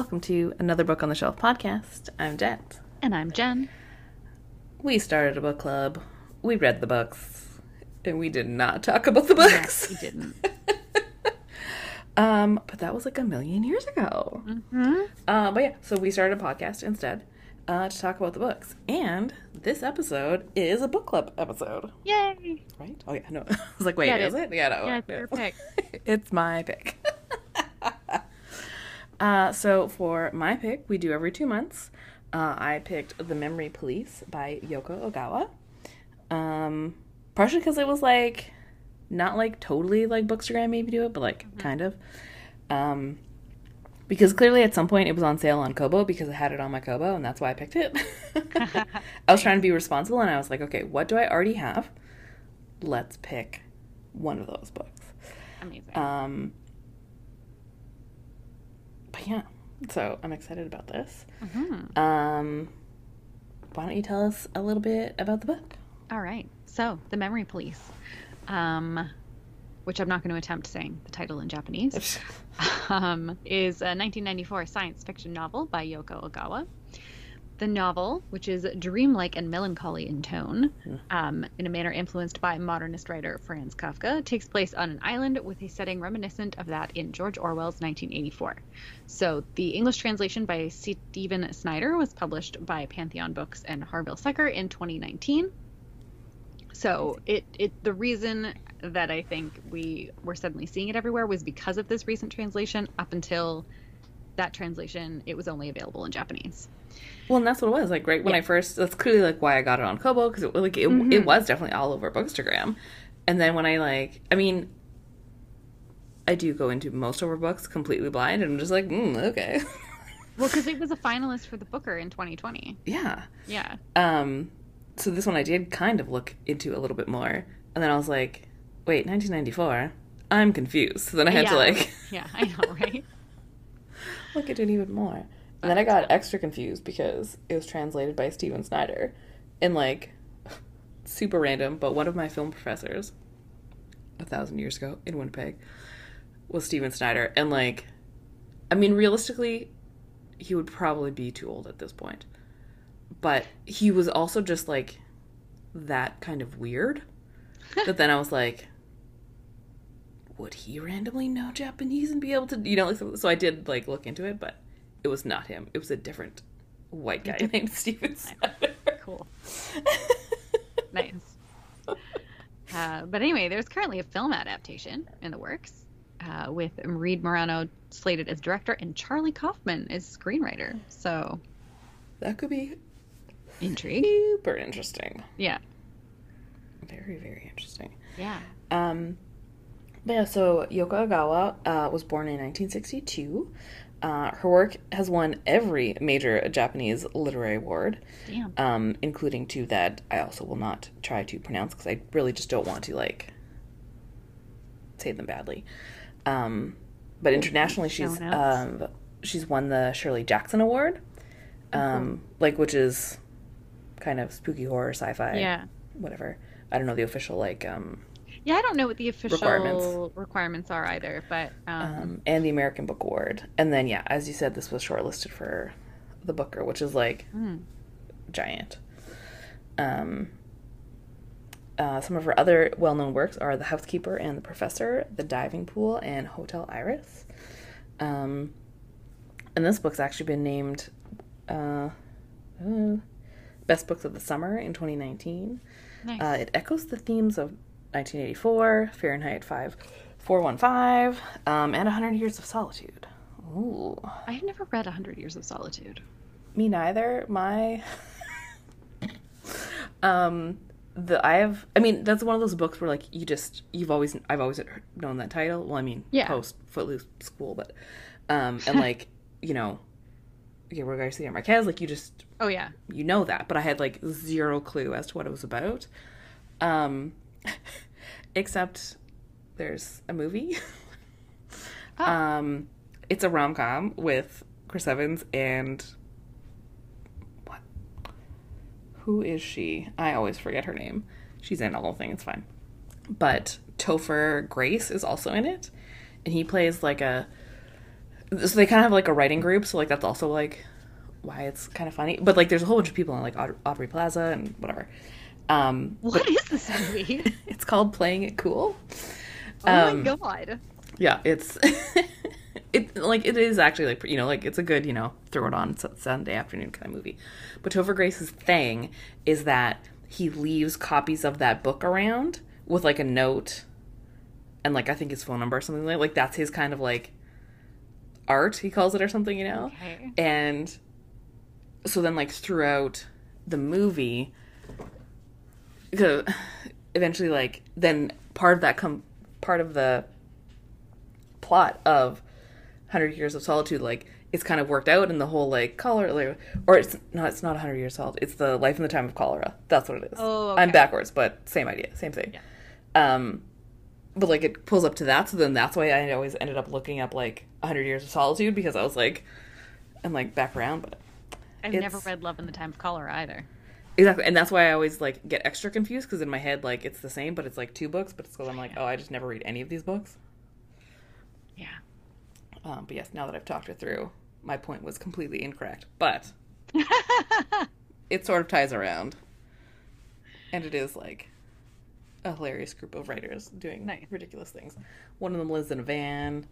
welcome to another Book on the Shelf podcast. I'm Jette. And I'm Gen. We started a book club. We read the books, and we did not talk about the books. we didn't. um, but that was like a million years ago. Mm-hmm. Uh, but yeah, so we started a podcast instead uh, to talk about the books, and this episode is a book club episode, Yay! right? Oh yeah, no, I was like, wait, Yeah, it is is. it? Yeah, no, Yeah, it's your pick. it's my pick. Uh, so for my pick, we do every two months. Uh, I picked The Memory Police by Yoko Ogawa. Um, partially because it was like not like totally like Bookstagram maybe do it, but like kind of. Um, because clearly at some point it was on sale on Kobo because I had it on my Kobo and that's why I picked it. I was trying to be responsible and I was like, okay, what do I already have? Let's pick one of those books. Amazing. Um, but yeah, so I'm excited about this. Mhm. Um, why don't you tell us a little bit about the book? All right. So, The Memory Police, um, which I'm not going to attempt saying the title in Japanese, um, is a 1994 science fiction novel by Yoko Ogawa. The novel, which is dreamlike and melancholy in tone, um, in a manner influenced by modernist writer Franz Kafka, takes place on an island with a setting reminiscent of that in George Orwell's 1984. So, the English translation by Stephen Snyder was published by Pantheon Books and Harvill Secker in 2019. So, it, it the reason that I think we were suddenly seeing it everywhere was because of this recent translation. Up until that translation, it was only available in Japanese. Well, and that's what it was like. Right when Yeah. I first, that's clearly like why I got it on Kobo because it like it, Mhm. it was definitely all over Bookstagram. And then when I like, I mean, I do go into most of our books completely blind, and I'm just like, mm, okay, Well, because it was a finalist for the Booker in 2020. yeah. Yeah. Um, so this one I did kind of look into a little bit more, and then I was like, wait, 1994. I'm confused. So then I had to like Yeah, I know, right? look into it even more. And then I got extra confused because it was translated by Stephen Snyder, and like super random. But one of my film professors, a thousand years ago in Winnipeg, was Steven Snyder, and like, I mean, realistically, he would probably be too old at this point. But he was also just like that kind of weird. but then I was like, would he randomly know Japanese and be able to, you know? like, So I did like look into it, but it was not him. It was a different white guy named Stephen Snyder. Cool. Nice. Uh, but anyway, there's currently a film adaptation in the works uh, with Reed Morano slated as director and Charlie Kaufman as screenwriter. So, That could be intrigue. super interesting. Yeah. Very, very interesting. Yeah. Um, but yeah, so Yoko Ogawa uh, was born in 1962. Uh, her work has won every major Japanese literary award, um, including two that I also will not try to pronounce because I really just don't want to like say them badly. Um, but internationally, she's um, she's won the Shirley Jackson Award, um, like which is kind of spooky horror sci-fi, Yeah. whatever. I don't know the official like um, Yeah, I don't know what the official Requirements. requirements, are either, but um, um, and the American Book Award. And then, yeah, as you said, this was shortlisted for the Booker, which is like hmm. giant. Um, uh, some of her other well known works are The Housekeeper and the Professor, The Diving Pool, and Hotel Iris. Um, and this book's actually been named uh, uh, Best Books of the Summer in 2019. nice. Uh, it echoes the themes of 1984, Fahrenheit 5, 415, um, and 100 Years of Solitude. Ooh. I've never read A Hundred Years of Solitude. Me neither. My. um, the I have. I mean, that's one of those books where like you just you've always I've always known that title. Well, I mean, Yeah. post Footloose School, but um, and like you know, Gabriel Garcia Marquez, like you just Oh yeah. you know that, but I had like zero clue as to what it was about. Um, except there's a movie. Oh. Um, it's a rom com with Chris Evans and what? Who is she? I always forget her name. She's in the whole thing. It's fine. But Topher Grace is also in it, and he plays like a so they kind of have like a writing group, so like that's also like why it's kind of funny. But like there's a whole bunch of people on like Aud- Aubrey Plaza and whatever. Um, What is this movie? it's called Playing It Cool. Oh Um, my god. Yeah, it's it like it is actually like you know like it's a good you know throw it on Sunday afternoon kind of movie. But Topher Grace's thing is that he leaves copies of that book around with like a note and like I think his phone number or something like like that's his kind of like art he calls it or something you know. Okay. And so then like throughout the movie because eventually like then part of that come part of the plot of 100 years of solitude like it's kind of worked out in the whole like cholera like, or it's not it's not 100 years old it's the life in the time of cholera that's what it is Oh, i'm backwards but same idea same thing yeah. um but like it pulls up to that so then that's why i always ended up looking up like 100 years of solitude because i was like i'm like back around but I've never read Love in the Time of Cholera either. Exactly, and that's why I always like get extra confused because in my head, like it's the same, but it's like two books. But it's because I'm like, oh, I just never read any of these books. Yeah. Um, but yes, now that I've talked it through, my point was completely incorrect. But it sort of ties around, and it is like a hilarious group of writers doing Nice. ridiculous things. One of them lives in a van.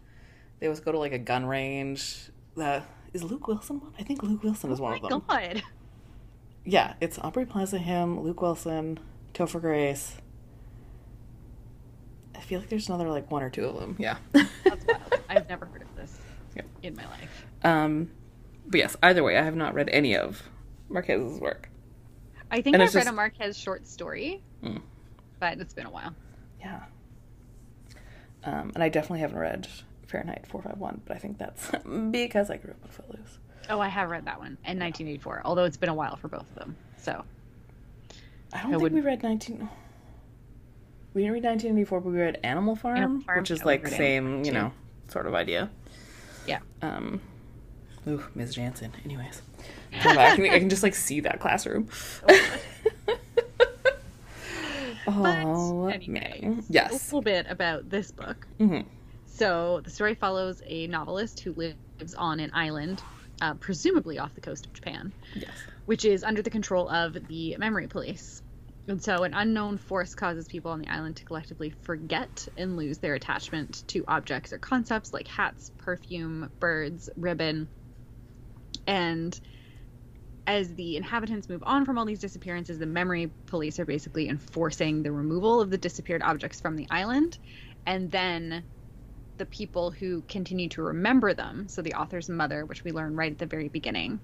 They always go to like a gun range. The is Luke Wilson one? I think Luke Wilson is oh one of them. god. Yeah, it's Aubrey Plaza, him, Luke Wilson, Topher Grace. I feel like there's another like one or two of them. Yeah. That's wild. I've never heard of this Yeah. in my life. um, but yes, either way, I have not read any of Marquez's work. I think And I've read just- a Marquez short story, Mm. but it's been a while. Yeah. Um, and I definitely haven't read Fahrenheit 451, but I think that's because I grew up on Footloose. Oh, I have read that one in 1984, although it's been a while for both of them. So, I don't I think would- we read 19. We didn't read 1984, but we read Animal Farm, Animal Farm, which is yeah, like same, you know, sort of idea. yeah. Um, ooh, Ms. Jansen. Anyways, Come. I can, I can just like see that classroom. oh, anyway, man. a little bit about this book. hmm So, the story follows a novelist who lives on an island, uh, presumably off the coast of Japan, Yes. which is under the control of the memory police. And so, an unknown force causes people on the island to collectively forget and lose their attachment to objects or concepts like hats, perfume, birds, ribbon. And as the inhabitants move on from all these disappearances, the memory police are basically enforcing the removal of the disappeared objects from the island. And then the people who continue to remember them, so the author's mother, which we learn right at the very beginning,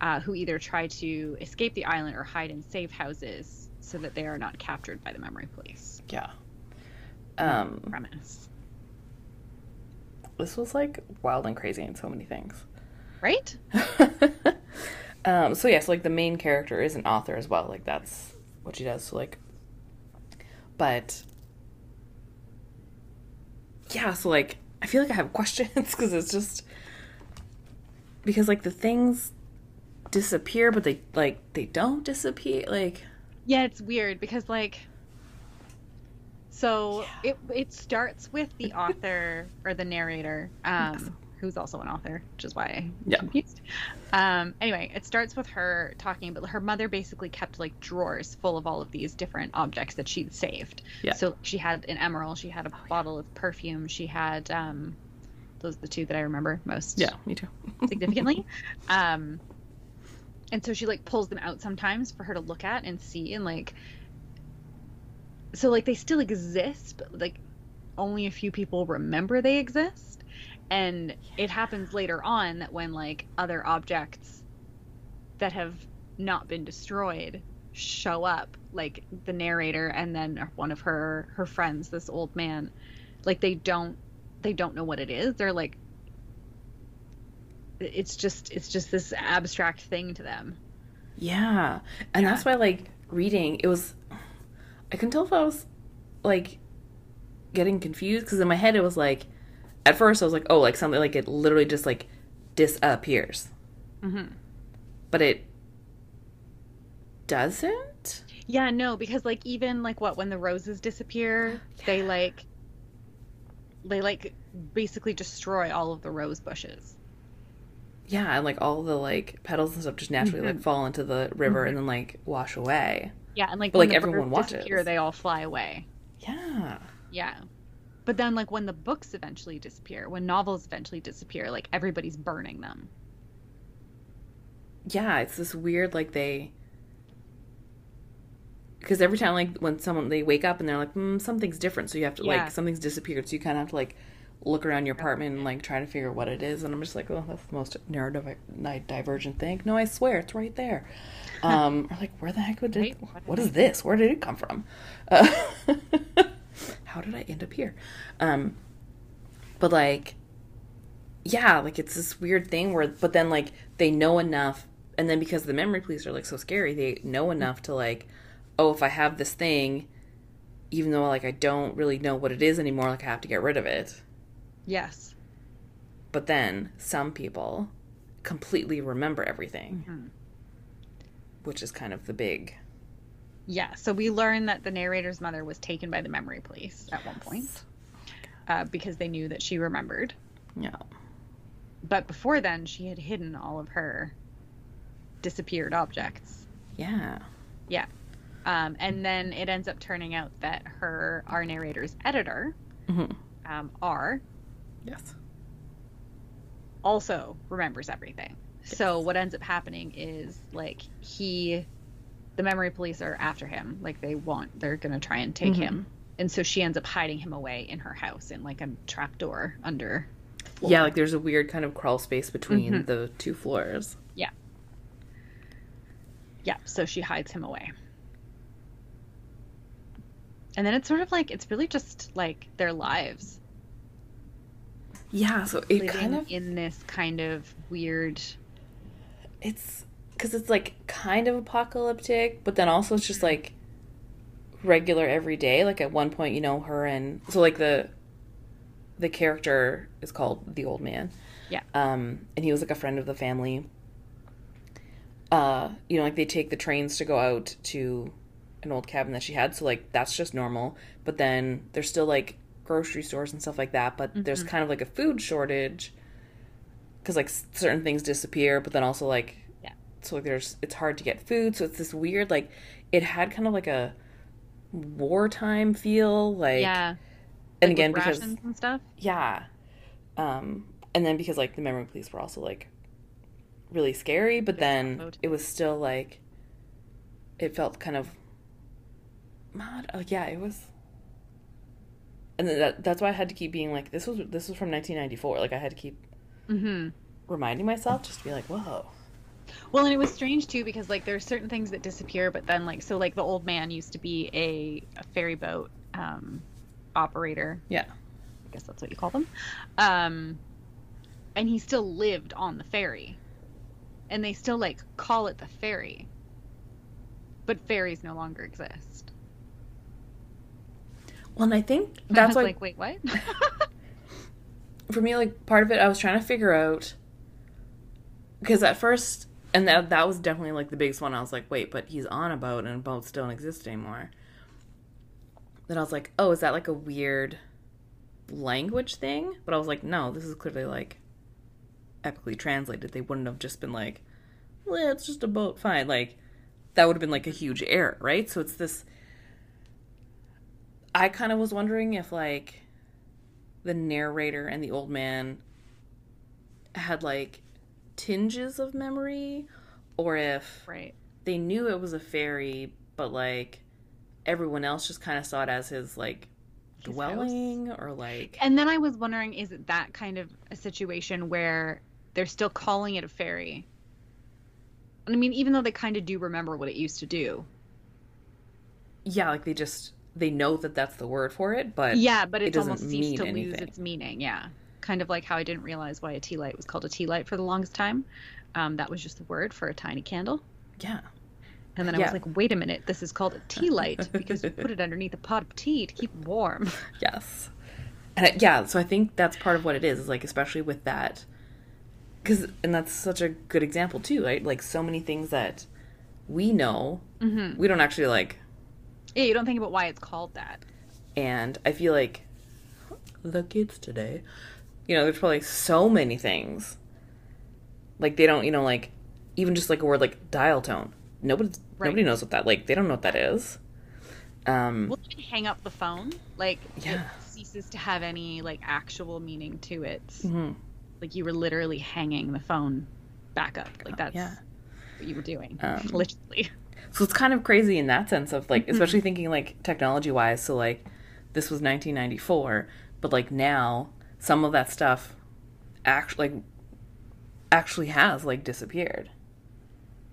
uh, who either try to escape the island or hide in safe houses so that they are not captured by the memory police. Yeah. Um, Premise. this was like wild and crazy in so many things. Right? um, so yes, like the main character is an author as well. Like that's what she does. So like, but yeah. So like, I feel like I have questions because it's just because like the things disappear, but they like they don't disappear. Like Yeah, it's weird because like so it it starts with the author or the narrator, um. Who's also an author, which is why I'm Yeah. confused. Um, anyway, it starts with her talking, but her mother basically kept like drawers full of all of these different objects that she'd saved. Yeah. So she had an emerald, she had a bottle of perfume, she had um, those are the two that I remember most yeah, me too. significantly. um, and so she like pulls them out sometimes for her to look at and see and like so like they still exist but like only a few people remember they exist and it happens later on that when like other objects that have not been destroyed show up like the narrator and then one of her her friends this old man like they don't they don't know what it is. They're like it's just it's just this abstract thing to them. Yeah. And that's why like reading, it was I couldn't tell if I was like getting confused because in my head it was like at first I was like, oh, like something like it literally just like disappears. mm-hmm. But it doesn't? yeah no because like even like what when the roses disappear they like they like basically destroy all of the rose bushes yeah, and like all the like petals and stuff just naturally like fall into the river and then like wash away. Yeah, and like But, when like, the everyone birds disappear, watches. they all fly away. Yeah. Yeah. But then like when the books eventually disappear, when novels eventually disappear, like everybody's burning them. yeah, it's this weird like they because every time like when someone they wake up and they're like mm, something's different, so you have to Yeah. like something's disappeared, so you kind of have to like look around your apartment and like try to figure out what it is, and I'm just like, oh, that's the most neurodivergent thing. No, I swear it's right there. Um, or like, where the heck would it? Wait, what what is is this? Where did it come from? Uh, how did I end up here? Um, but like yeah like it's this weird thing where but then like they know enough and then because the memory police are like so scary they know enough to like oh if i have this thing even though like i don't really know what it is anymore like i have to get rid of it Yes. but then some people completely remember everything Mhm. which is kind of the big Yeah. So we learn that the narrator's mother was taken by the memory police at one point uh, because they knew that she remembered. yeah But before then, she had hidden all of her disappeared objects. yeah Yeah. Um, and then it ends up turning out that her, our narrator's editor, hmm um, R, yes also remembers everything. So what ends up happening is like he the memory police are after him. Like they want they're gonna try and take Mhm. him. And so she ends up hiding him away in her house in like a trapdoor under floor. yeah like there's a weird kind of crawl space between Mhm. the two floors Yeah, Yeah, so she hides him away. And then it's sort of like it's really just like their lives yeah so it kind of in this kind of weird it's because it's like kind of apocalyptic, but then also it's just like regular every day. Like at one point, you know, her and so like the the character is called the old man. Yeah. Um, and he was like a friend of the family. Uh, you know, like they take the trains to go out to an old cabin that she had, so like that's just normal. But then there's still like grocery stores and stuff like that. But there's Mhm. kind of like a food shortage because like certain things disappear, but then also like. So like there's it's hard to get food, so it's this weird like it had kind of like a wartime feel, like yeah and like, again because and stuff yeah, um, and then because like the memory police were also like really scary, but Yeah, then it was still like it felt kind of mod. Oh yeah, it was. And then that, that's why I had to keep being like, this was this was from 1994. Like I had to keep mm-hmm reminding myself just to be like, whoa, Well, and it was strange too because like there's certain things that disappear, but then like so like the old man used to be a, a ferry boat um, operator. yeah, I guess that's what you call them. Um, and he still lived on the ferry, and they still like call it the ferry, but ferries no longer exist. Well, and I think I that's was why like, wait, what? for me, like part of it, I was trying to figure out because at first, and that that was definitely like the biggest one. I was like, wait, but he's on a boat, and boats don't exist anymore. Then I was like, oh, is that like a weird language thing? But I was like, no, this is clearly like epically translated. They wouldn't have just been like, well, it's just a boat, fine. Like that would have been like a huge error, right? So it's this. I kind of was wondering if like the narrator and the old man had like tinges of memory or if right. they knew it was a fairy but like everyone else just kind of saw it as his like His dwelling or like And then I was wondering, is it that kind of a situation where they're still calling it a fairy? I mean, even though they kind of do remember what it used to do. yeah like they just they know that that's the word for it but yeah, but it it's doesn't almost ceased mean to lose its meaning. Yeah, kind of like how I didn't realize why a tea light was called a tea light for the longest time. Um, that was just the word for a tiny candle. yeah And then I Yeah. was like, wait a minute, this is called a tea light because you put it underneath a pot of tea to keep it warm. Yes. And I, yeah, so I think that's part of what it is, is like especially with that cuz and that's such a good example too, right? Like so many things that we know, hmm we don't actually like Yeah, you don't think about why it's called that. and I feel like the kids today, you know, there's probably so many things Like they don't, you know, like even just like a word like dial tone. Nobody Right. nobody knows what that like they don't know what that is. Um We'll even hang up the phone. Like Yeah. it ceases to have any like actual meaning to it. mhm. Like you were literally hanging the phone back up. Like that's yeah. what you were doing. Um, literally. So it's kind of crazy in that sense of like, especially thinking like technology wise. So like, this was 1994, but like now, some of that stuff, actually, like, actually has like disappeared.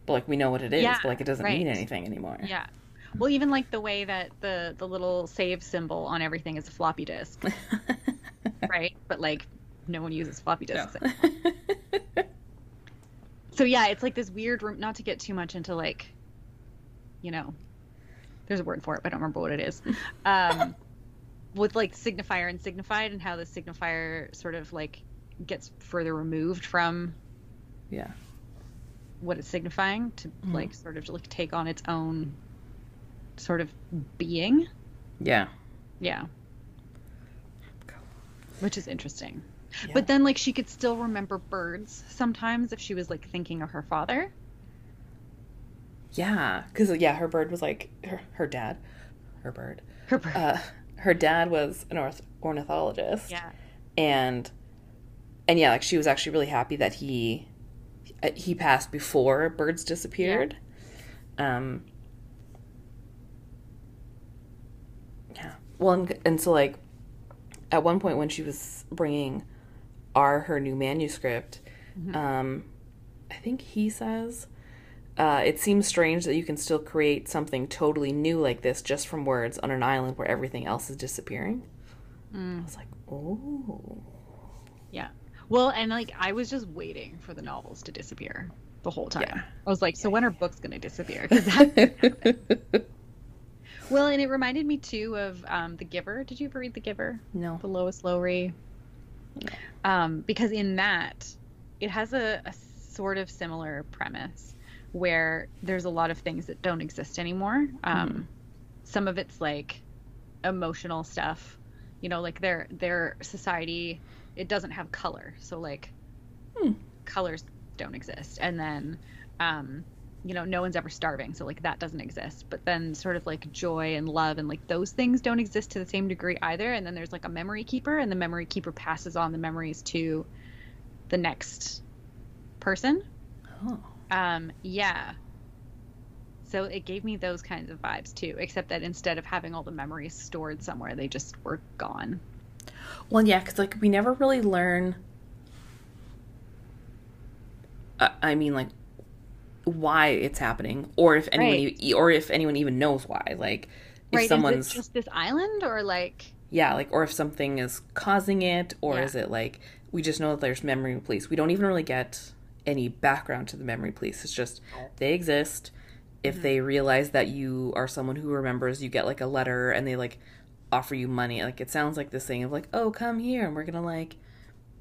But like we know what it is, Yeah, but like it doesn't right. mean anything anymore. Yeah. Well, even like the way that the the little save symbol on everything is a floppy disk, right? But like no one uses floppy No. disks. So yeah, it's like this weird room. Not to get too much into like, you know, there's a word for it, but I don't remember what it is. Um, with like signifier and signified, and how the signifier sort of like gets further removed from yeah. what it's signifying to Mhm. like sort of like take on its own sort of being. Yeah. Yeah. Which is interesting. Yeah. But then like she could still remember birds sometimes if she was like thinking of her father. Yeah, because yeah, her bird was like her her dad, her bird. Her bird. Uh, her dad was an orth- ornithologist. yeah. and and yeah like she was actually really happy that he uh, he passed before birds disappeared um yeah well and, and so like at one point when she was bringing R her new manuscript Mhm. um i think he says uh, it seems strange that you can still create something totally new like this just from words on an island where everything else is disappearing i Mm, was like oh yeah. Well, and like I was just waiting for the novels to disappear the whole time. Yeah. I was like, so when are books going to disappear? well, and it reminded me too of um, The Giver. Did you ever read The Giver? no. the Lois Lowry. Um, because in that, it has a, a sort of similar premise where there's a lot of things that don't exist anymore. Um, Mhm. Some of it's like emotional stuff, you know, like their their society it doesn't have color, so like Hmm. colors don't exist, and then. Um, you know, no one's ever starving, so like that doesn't exist. But then sort of like joy and love and like those things don't exist to the same degree either. And then there's like a memory keeper, and the memory keeper passes on the memories to the next person. Oh. Um, yeah. So it gave me those kinds of vibes too, except that instead of having all the memories stored somewhere, they just were gone. Well, yeah, because like we never really learn. Uh, I mean, like why it's happening, or if anyone, Right. or if anyone even knows why. Like if right? someone's Is it just this island, or like? yeah, like or if something is causing it, or Yeah. is it like we just know that there's memory police. We don't even really get any background to the memory police. It's just they exist. If Mhm. they realize that you are someone who remembers, you get like a letter and they like offer you money. Like it sounds like this thing of like, oh, come here and we're gonna like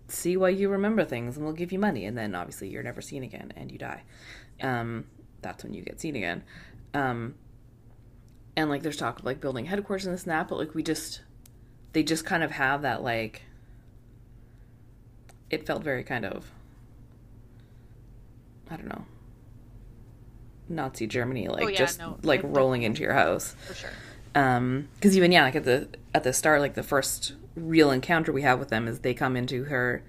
see why you remember things and we'll give you money. And then obviously you're never seen again and you die. Um, that's when you get seen again. Um, and like there's talk of like building headquarters and this and that, but like we just they just kind of have that like it felt very kind of I don't know Nazi Germany like Oh, yeah, just no, like rolling into your house For sure. um because even yeah like at the at the start like the first real encounter we have with them is they come into her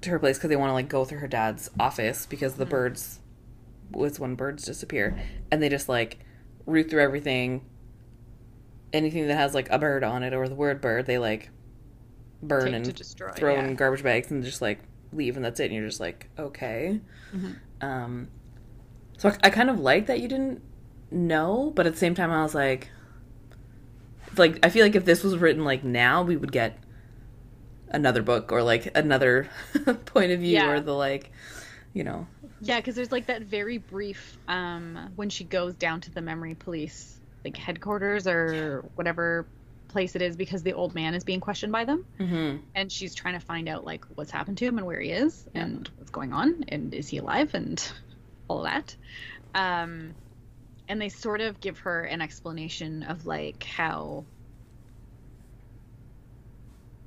to her place because they want to like go through her dad's office because the Mhm. birds was when birds disappear and they just like root through everything anything that has like a bird on it or the word bird they like burn Take and destroy. throw yeah. in garbage bags and just like leave and that's it and you're just like okay Mhm. um so I, I kind of like that you didn't know but at the same time i was like like i feel like if this was written like now we would get another book or like another point of view Yeah. or the like you know Yeah, because there's like that very brief um, when she goes down to the memory police like headquarters or whatever place it is because the old man is being questioned by them mm-hmm. and she's trying to find out like what's happened to him and where he is Yeah. and what's going on and is he alive and all that um and they sort of give her an explanation of like how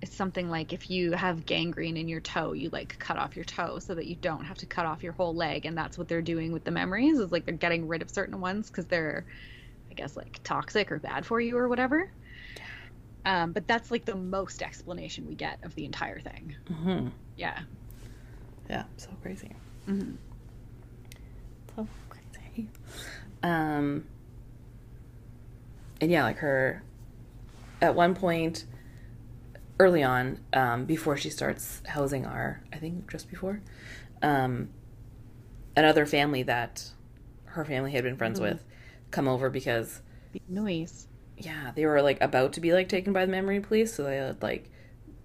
it's something like if you have gangrene in your toe, you like cut off your toe so that you don't have to cut off your whole leg. And that's what they're doing with the memories is like they're getting rid of certain ones because they're, I guess, like toxic or bad for you or whatever. Um, but that's like the most explanation we get of the entire thing. Mm-hmm. Yeah. Yeah, so crazy. hmm So crazy. Um, and yeah, like her, at one point, early on, um, before she starts housing our, I think just before, um, another family that her family had been friends Mhm. with come over because Noise. Yeah, they were like about to be like taken by the memory police, so they had like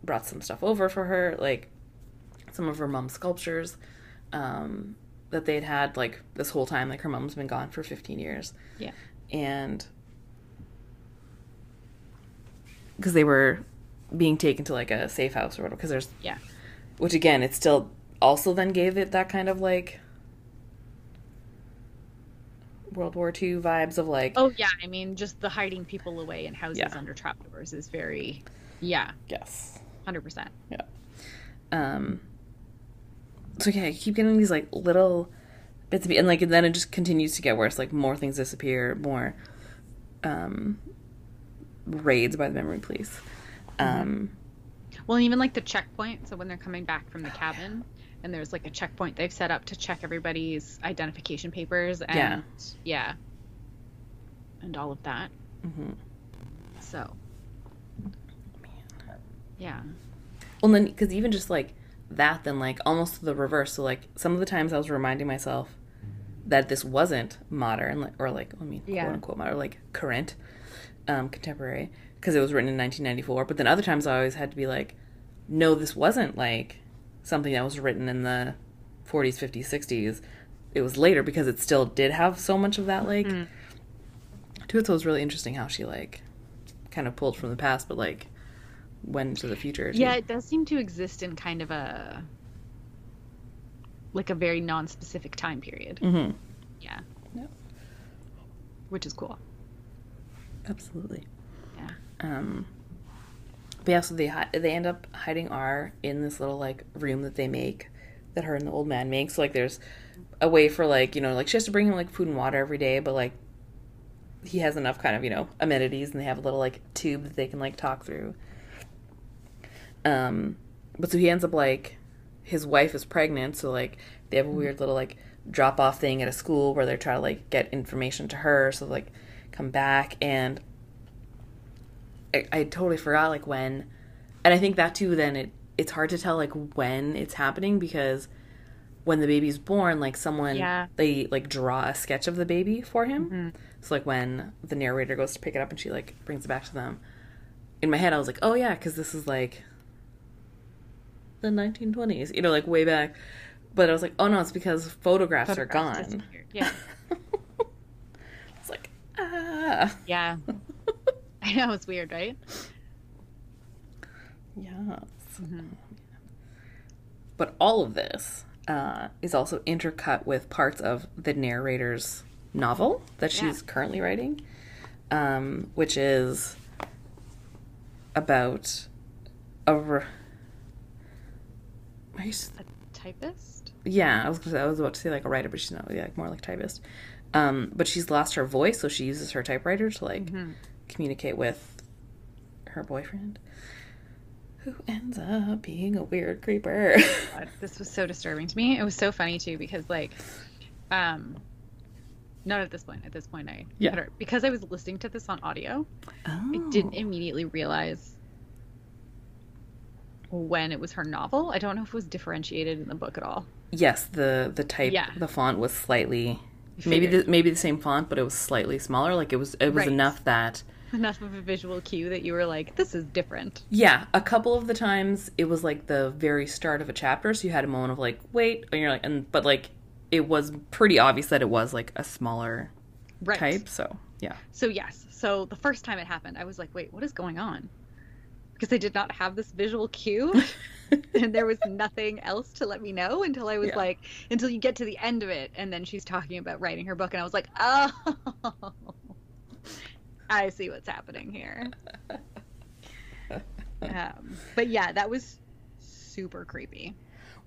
brought some stuff over for her, like some of her mom's sculptures um, that they'd had like this whole time. Like her mom's been gone for 15 years, Yeah. and because they were being taken to like a safe house or whatever, because there's Yeah. which again, it still also then gave it that kind of like World War II vibes of like Oh yeah, I mean, just the hiding people away in houses Yeah. under trapdoors is very, yeah, yes. hundred percent. Yeah. Um. So yeah, I keep getting these like little bits of, and like and then it just continues to get worse. Like more things disappear, more um raids by the memory police. Um. Well, and even like the checkpoint. So when they're coming back from the cabin, and there's like a checkpoint they've set up to check everybody's identification papers and Yeah. yeah, and all of that. mhm. So yeah, Well, then because even just like that, then like almost the reverse. So like some of the times I was reminding myself that this wasn't modern, like or like I mean Yeah. quote unquote modern, like current, um, contemporary, because it was written in 1994. But then other times I always had to be like, no, this wasn't like something that was written in the 40s, 50s, 60s. It was later because it still did have so much of that like Mhm. to it. So it was really interesting how she like kind of pulled from the past, but like went into the future. too. yeah, it does seem to exist in kind of a like a very non-specific time period. Mm-hmm. Yeah, Yep. which is cool. Absolutely. Yeah. Um. But yeah, so they hi- they end up hiding R in this little like room that they make, that her and the old man make. So like, there's a way for like you know like she has to bring him like food and water every day, but like he has enough kind of you know amenities, and they have a little like tube that they can like talk through. Um, but so he ends up like his wife is pregnant, so like they have a weird little like drop off thing at a school where they're trying to like get information to her, so like come back and I, I totally forgot like when and I think that too then it it's hard to tell like when it's happening because when the baby's born like someone Yeah. they like draw a sketch of the baby for him Mhm. so like when the narrator goes to pick it up and she like brings it back to them in my head I was like oh yeah because this is like the 1920s you know like way back but I was like oh no it's because photographs, are gone. Yeah. it's like ah Yeah. I know it's weird, right? yes Mhm. But all of this uh, is also intercut with parts of the narrator's novel that Yeah. she's currently writing, um, which is about a. Re- used- Typist? yeah, I was gonna say, I was about to say like a writer, but she's not. Yeah, like more like typist. Um, but she's lost her voice, so she uses her typewriter to like Mhm. Communicate with her boyfriend, who ends up being a weird creeper. God, this was so disturbing to me. It was so funny too because like, um, not at this point. At this point, I Yeah. heard- because I was listening to this on audio. oh. I didn't immediately realize when it was her novel. I don't know if it was differentiated in the book at all. Yes, the the type, Yeah. the font was slightly maybe the, maybe the same font, but it was slightly smaller. Like it was it was Right. enough that enough of a visual cue that you were like, "This is different." yeah, a couple of the times it was like the very start of a chapter, so you had a moment of like wait, and you're like, and but like it was pretty obvious that it was like a smaller Right. type. So yeah, So yes. So the first time it happened, I was like, "Wait, what is going on?" Because I did not have this visual cue, and there was nothing else to let me know until I was Yeah. like, until you get to the end of it, and then she's talking about writing her book, and I was like, "Oh, I see what's happening here." um, but yeah, that was super creepy.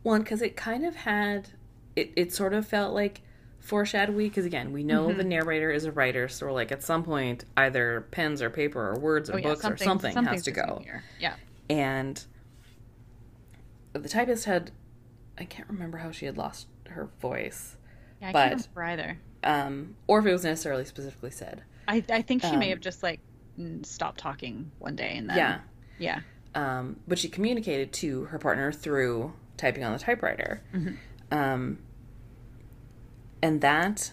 One, because it kind of had, it, it sort of felt like foreshadowy, because again, we know Mm-hmm. the narrator is a writer, so we're like at some point, either pens or paper or words or Oh yeah, books or something has to go. here. Yeah. And the typist had, I can't remember how she had lost her voice, Yeah, I But- can't remember either. um, or if it was necessarily specifically said. I I think she may Um, have just like stopped talking one day and then Yeah. yeah um, but she communicated to her partner through typing on the typewriter. Um, and that,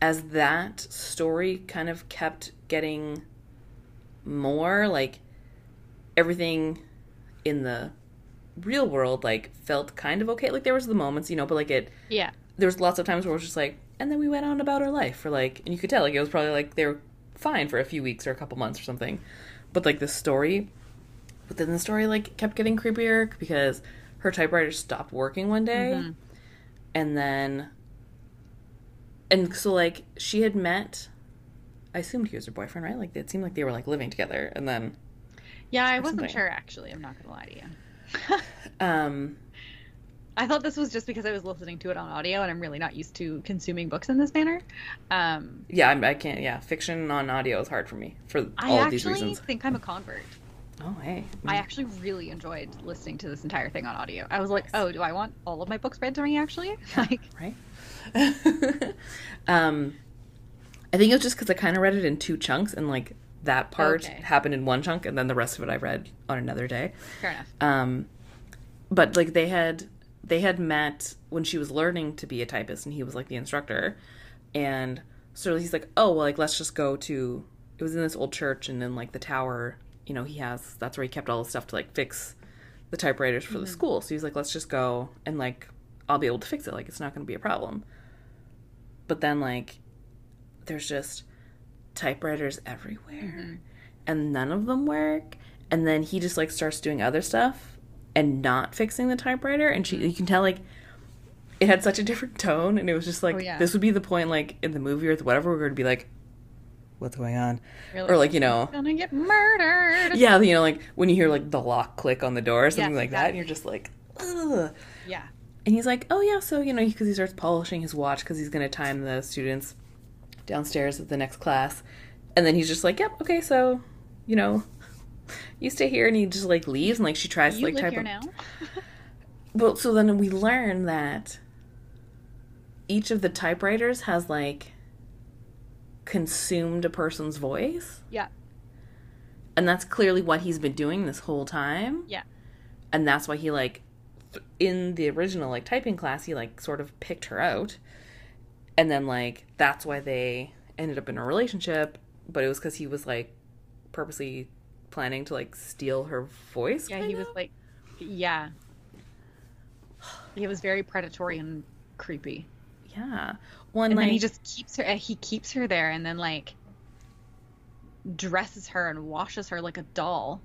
as that story kind of kept getting more like everything in the real world like felt kind of okay like there was the moments you know but like it yeah there was lots of times where it was just like and then we went on about our life for like and you could tell like it was probably like they were fine for a few weeks or a couple months or something but like the story within the story like kept getting creepier because her typewriter stopped working one day Mhm. and then and so like she had met i assumed he was her boyfriend right like it seemed like they were like living together and then yeah I wasn't something. sure actually. I'm not gonna lie to you. um I thought this was just because I was listening to it on audio and I'm really not used to consuming books in this manner. Um, yeah I'm, i can't yeah fiction on audio is hard for me for I all of these actually reasons think I'm a convert. oh hey I actually really enjoyed listening to this entire thing on audio. I was like, oh, do I want all of my books read to me actually? Like, right? um, I think it was just because I kind of read it in two chunks, and like that part Okay. happened in one chunk, and then the rest of it I read on another day. fair enough. Um, but like they had they had met when she was learning to be a typist, and he was like the instructor, and so he's like, oh well, like let's just go to. It was in this old church, and then like the tower. You know, he has that's where he kept all the stuff to like fix the typewriters for the mm-hmm. school. So he's like, let's just go and like I'll be able to fix it. Like it's not going to be a problem. But then like there's just typewriters everywhere mm-hmm. and none of them work and then he just like starts doing other stuff and not fixing the typewriter and she mm-hmm. you can tell like it had such a different tone and it was just like Oh, yeah. this would be the point like in the movie or whatever we're going to be like what's going on You're or like you know gonna get murdered. yeah you know like when you hear like the lock click on the door or something Yes, like that and you're just like ugh Yeah. and he's like, "Oh yeah, so you know, because he starts polishing his watch because he's going to time the students downstairs at the next class." And then he's just like, "Yep, okay, so you know, you stay here." And he just like leaves, and like she tries You to like live type. here a- now. But so then we learn that each of the typewriters has like consumed a person's voice, yeah. and that's clearly what he's been doing this whole time. Yeah. and that's why he like in the original like typing class he like sort of picked her out and then like that's why they ended up in a relationship but it was because he was like purposely planning to like steal her voice Yeah, he was like, yeah. He was very predatory and creepy. yeah one And like then he just keeps her. He keeps her there, and then like dresses her and washes her like a doll.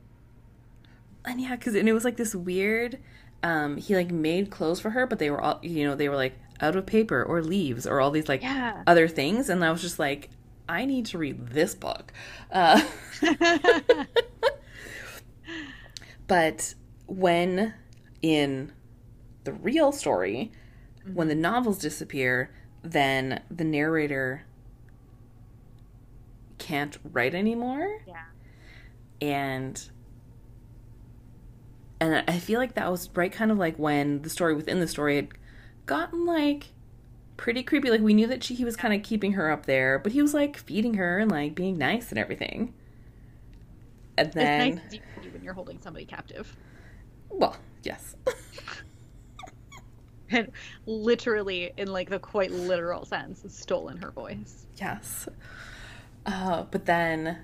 and yeah because and it was like this weird um he like made clothes for her but they were all you know they were like out of paper or leaves or all these like Yeah. other things and i was just like i need to read this book uh But when in the real story, when the novels disappear, then the narrator can't write anymore. Yeah. And and I feel like that was right kind of like when the story within the story had gotten like pretty creepy. Like we knew that she, he was kind of keeping her up there, but he was like feeding her and like being nice and everything. And then it's nice you when you're holding somebody captive. well, yes. And literally, in like the quite literal sense, stolen her voice. Yes. Uh, but then,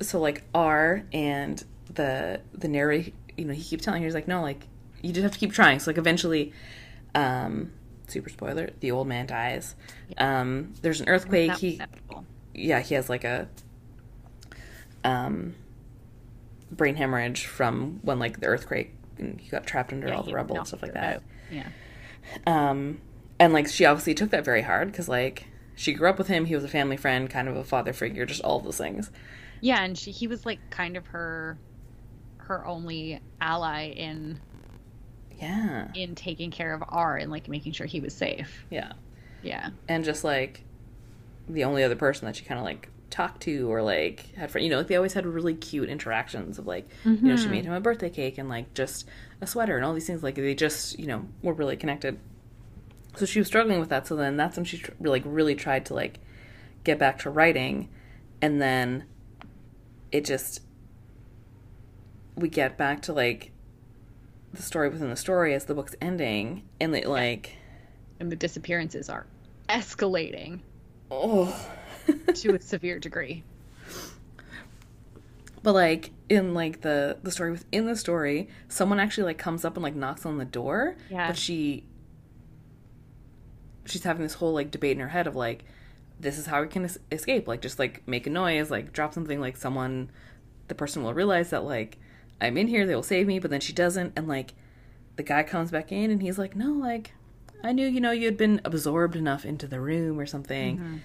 so like R and the the narrator, you know, he keeps telling her, he's like, no, like you just have to keep trying. So like eventually, um, super spoiler, the old man dies. Um, there's an earthquake. He inevitable. yeah, he has like a um brain hemorrhage from when like the earthquake and he got trapped under Yeah, all the rubble and stuff like that. Yeah. Um, and like she obviously took that very hard because like she grew up with him. He was a family friend, kind of a father figure, just all those things. Yeah, and she he was like kind of her her only ally in Yeah. in taking care of R and like making sure he was safe. Yeah. Yeah. And just like the only other person that she kind of like talked to or like had friends, you know, like they always had really cute interactions of like, you know, she mm-hmm. made him a birthday cake and like just a sweater and all these things. Like they just, you know, were really connected. So she was struggling with that. So then that's when she tr- like really tried to like get back to writing, and then it just we get back to like the story within the story as the book's ending, and it like And the disappearances are escalating oh. to a severe degree. But like in like the the story within the story, someone actually like comes up and like knocks on the door. Yeah. But she she's having this whole like debate in her head of like this is how we can es- escape like just like make a noise like drop something like someone the person will realize that like i'm in here they will save me but then she doesn't and like the guy comes back in and he's like no like i knew you know you had been absorbed enough into the room or something mm-hmm.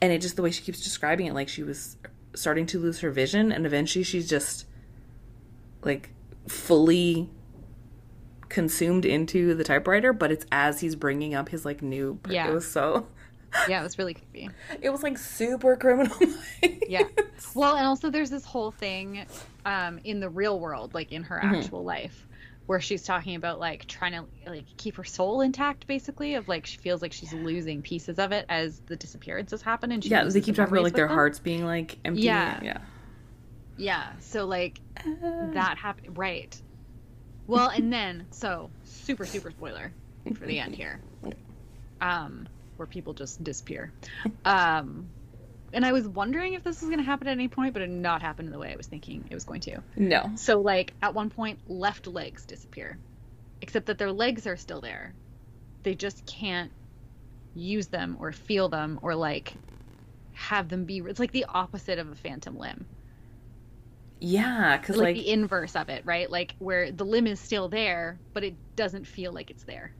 and it just the way she keeps describing it like she was starting to lose her vision and eventually she's just like fully consumed into the typewriter but it's as he's bringing up his like new Yeah. it was so Yeah, it was really creepy. it was like super criminal Yeah. Well, and also there's this whole thing um, in the real world, like in her Mm-hmm. actual life, where she's talking about like trying to like keep her soul intact, basically. Of like she feels like she's losing pieces of it as the disappearances happen, and she yeah they keep talking about like their them. hearts being like empty Yeah. yeah Yeah. So like that happened, right? Well, and then so super super spoiler for the end here, um, where people just disappear. Um, and I was wondering if this was going to happen at any point, but it not happened in the way I was thinking it was going to. no So like at one point, left legs disappear, except that their legs are still there. They just can't use them or feel them or like have them be. It's like the opposite of a phantom limb yeah because like, like, the inverse of it, right? Like where the limb is still there, but it doesn't feel like it's there.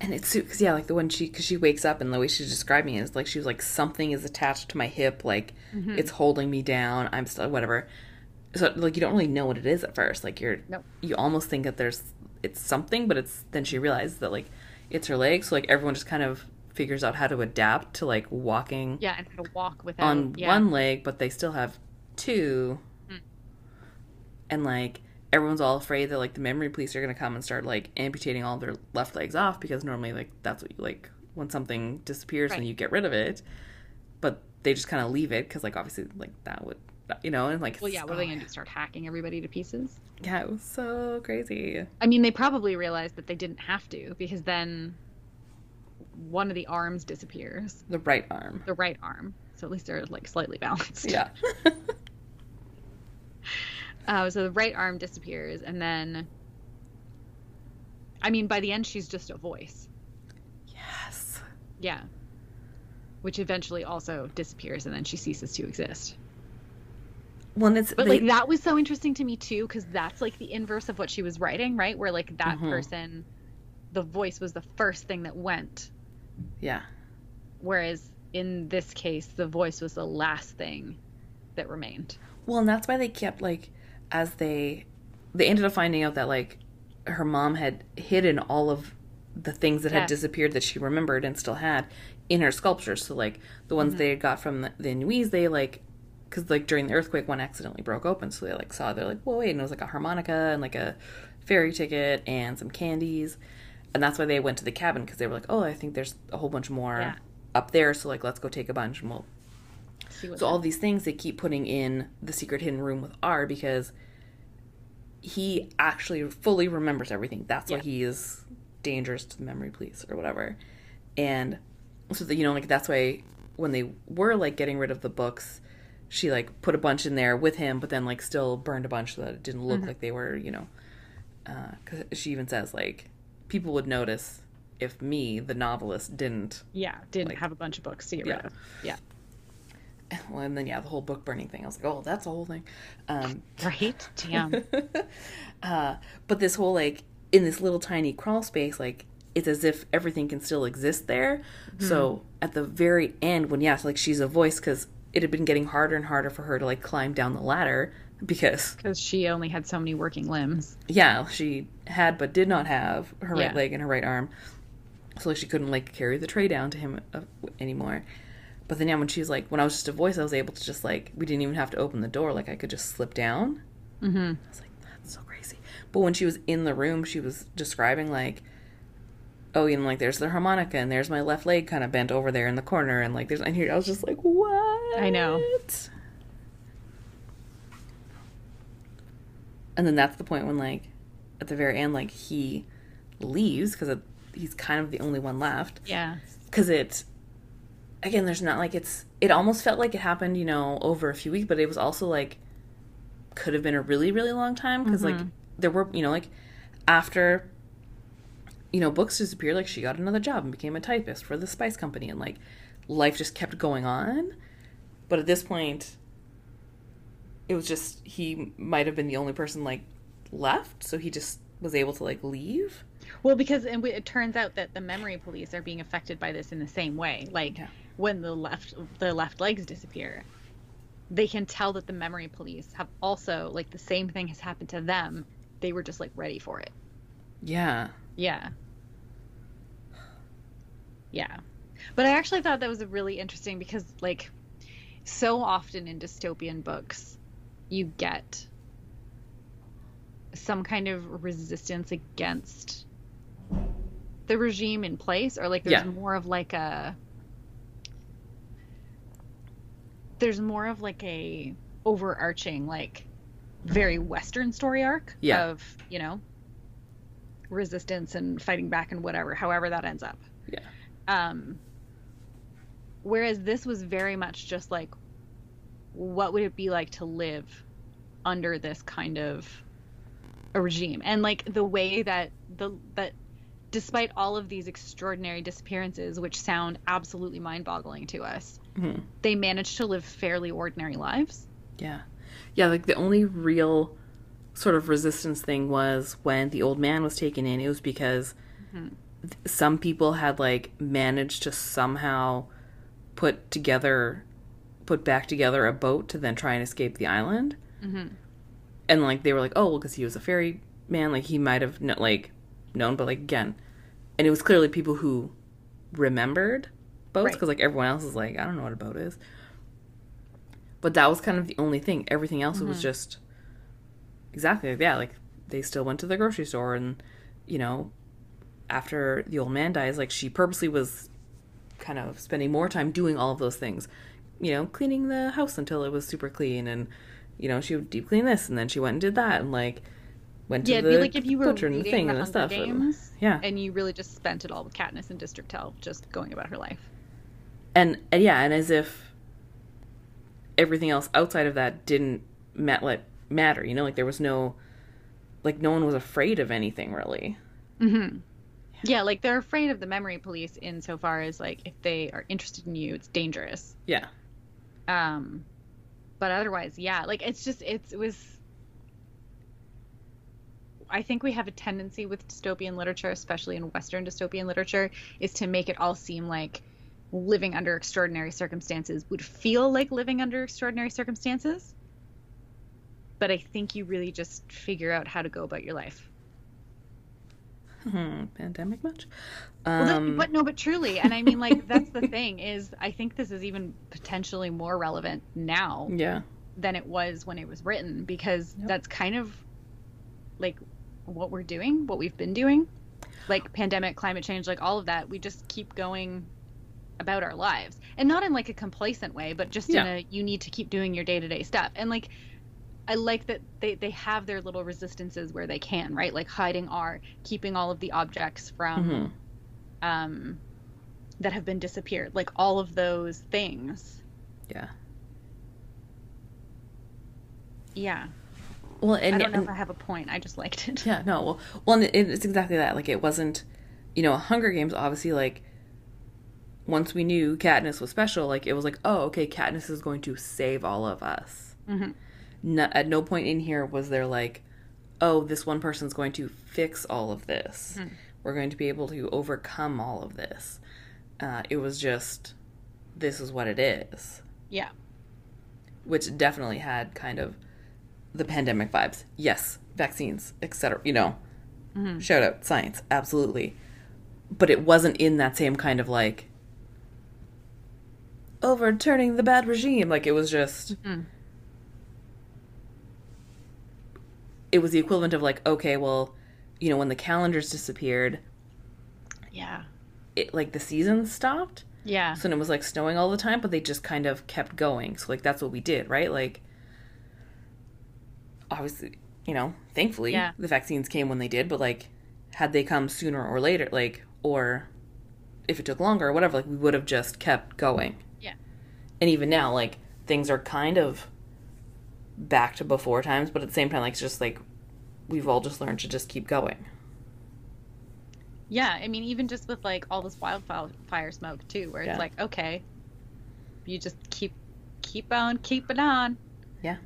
And it's because yeah like the one she because she wakes up and the way she's describing it is like she was like something is attached to my hip like Mm-hmm. it's holding me down i'm still whatever so like you don't really know what it is at first like you're Nope. you almost think that there's it's something but it's then she realizes that like it's her legs so like everyone just kind of figures out how to adapt to like walking Yeah, and how to walk without on yeah. one leg, but they still have two. Mm. And like everyone's all afraid that like the memory police are gonna come and start like amputating all their left legs off because normally like that's what you like when something disappears and you get rid of it. But they just kind of leave it because like obviously like that would you know and like Well, yeah. What are they gonna do? Start hacking everybody to pieces? Yeah, it was so crazy. I mean, they probably realized that they didn't have to because then one of the arms disappears, The right arm. the right arm. So at least they're like slightly balanced. Yeah. Uh, so the right arm disappears, and then, I mean, by the end, she's just a voice. yes. Yeah. Which eventually also disappears, and then she ceases to exist. Well, and it's But they- like that was so interesting to me too, because that's like the inverse of what she was writing, right? Where like that Mhm. person, the voice was the first thing that went, yeah. whereas in this case, the voice was the last thing that remained. Well, and that's why they kept like as they they ended up finding out that like her mom had hidden all of the things that Yeah. had disappeared that she remembered and still had in her sculptures. So like the ones Mm-hmm. they had got from the, the Inuits, they like because like during the earthquake, one accidentally broke open, so they like saw they're like, whoa, wait, and it was like a harmonica and like a ferry ticket and some candies, and that's why they went to the cabin because they were like, oh, I think there's a whole bunch more Yeah. up there, so like let's go take a bunch and we'll So all these things they keep putting in the secret hidden room with R because he actually fully remembers everything. That's why he is dangerous to the memory police or whatever. And so that you know, like that's why when they were like getting rid of the books, she like put a bunch in there with him, but then like still burned a bunch so that it didn't look mm-hmm. like they were, you know. Uh, because she even says like people would notice if me, the novelist, didn't. yeah, didn't like- have a bunch of books to get Yeah. rid of. Yeah. Well, and then yeah, the whole book burning thing. I was like, oh, that's a whole thing. Um, Right? Damn. uh, but this whole like in this little tiny crawl space, like it's as if everything can still exist there. So at the very end, when yes, like she's a voice because it had been getting harder and harder for her to like climb down the ladder because Because she only had so many working limbs. yeah, she had but did not have her right leg and her right arm, so like she couldn't like carry the tray down to him uh, anymore. But then yeah, when she's like, when I was just a voice, I was able to just like we didn't even have to open the door, like I could just slip down. Mm-hmm. I was like, that's so crazy. But when she was in the room, she was describing like, oh, you know, like there's the harmonica and there's my left leg kind of bent over there in the corner, and like there's and here I was just like, what? I know. And then that's the point when like at the very end, like he leaves because he's kind of the only one left Yeah. because it again there's not like it's it almost felt like it happened you know over a few weeks but it was also like could have been a really really long time because like mm-hmm. there were you know like after you know books disappeared like she got another job and became a typist for the spice company and like life just kept going on but at this point it was just he might have been the only person like left so he just was able to like leave Well, because and we- it turns out that the memory police are being affected by this in the same way. Like Yeah. When the left the left legs disappear, they can tell that the memory police have also like the same thing has happened to them. They were just like ready for it. yeah Yeah. Yeah. But I actually thought that was really interesting because like so often in dystopian books you get some kind of resistance against the regime in place or like there's Yeah. more of like a there's more of like a overarching like very western story arc Yeah. of you know resistance and fighting back and whatever however that ends up. Yeah. Um whereas this was very much just like what would it be like to live under this kind of a regime? And like the way that the that despite all of these extraordinary disappearances which sound absolutely mind-boggling to us Mhm. they managed to live fairly ordinary lives Yeah. Yeah, like the only real sort of resistance thing was when the old man was taken in. It was because th- some people had like managed to somehow put together, put back together a boat to then try and escape the island. Mhm. And like they were like, oh, well, because he was a ferry man, like he might have like known, but like again, and it was clearly people who remembered boats Right. because like everyone else is like, I don't know what a boat is. But that was kind of the only thing. Everything else Mm-hmm. was just exactly yeah, like they still went to the grocery store and you know, after the old man dies, like she purposely was kind of spending more time doing all of those things. You know, cleaning the house until it was super clean and you know, she would deep clean this and then she went and did that and like went to yeah the like if you were and the thing and stuff. and- Games yeah. and you really just spent it all with Katniss and District 12 just going about her life and, and yeah, and as if everything else outside of that didn't mat- like, matter, you know, like there was no, like no one was afraid of anything really. Mm-hmm. Yeah, like they're afraid of the memory police insofar as like if they are interested in you, it's dangerous. Yeah, Um, but otherwise, yeah, like it's just it's it was. I think we have a tendency with dystopian literature, especially in Western dystopian literature, is to make it all seem like living under extraordinary circumstances would feel like living under extraordinary circumstances. But I think you really just figure out how to go about your life. Hmm, pandemic much? Well, that- Um, but no, but truly, and I mean, like that's the thing is, I think this is even potentially more relevant now yeah, than it was when it was written because Yep. that's kind of like what we're doing, what we've been doing, like pandemic, climate change, like all of that. We just keep going about our lives, and not in like a complacent way, but just Yeah. in a you need to keep doing your day to day stuff, and like. I like that they, they have their little resistances where they can, right? Like hiding art, keeping all of the objects from Mhm. um, that have been disappeared, like all of those things. yeah. Yeah, Well, and, I don't know and- if I have a point. I just liked it. Yeah, no. Well, well, it, it's exactly that. Like, it wasn't, you know, Hunger Games. Obviously, like, once we knew Katniss was special, like, it was like, oh, okay, Katniss is going to save all of us. Mhm. No, at no point in here was there like, oh, this one person's going to fix all of this. Mhm. We're going to be able to overcome all of this. Uh, it was just, this is what it is Yeah, which definitely had kind of the pandemic vibes. Yes, vaccines, etc. You know, mm-hmm. shout out science, absolutely. But it wasn't in that same kind of like overturning the bad regime. Like it was just. Mm-hmm. It was the equivalent of like, okay, well, you know, when the calendars disappeared, Yeah. it like the seasons stopped. Yeah. So then it was like snowing all the time, but they just kind of kept going. So like that's what we did, right? Like obviously, you know, thankfully Yeah. the vaccines came when they did, but like had they come sooner or later, like or if it took longer or whatever, like we would have just kept going. Yeah. And even now, like things are kind of back to before times, but at the same time, like it's just like we've all just learned to just keep going. Yeah, I mean, even just with like all this wildfire fire smoke too, where it's Yeah. like, okay, you just keep keep on, keep it on. Yeah.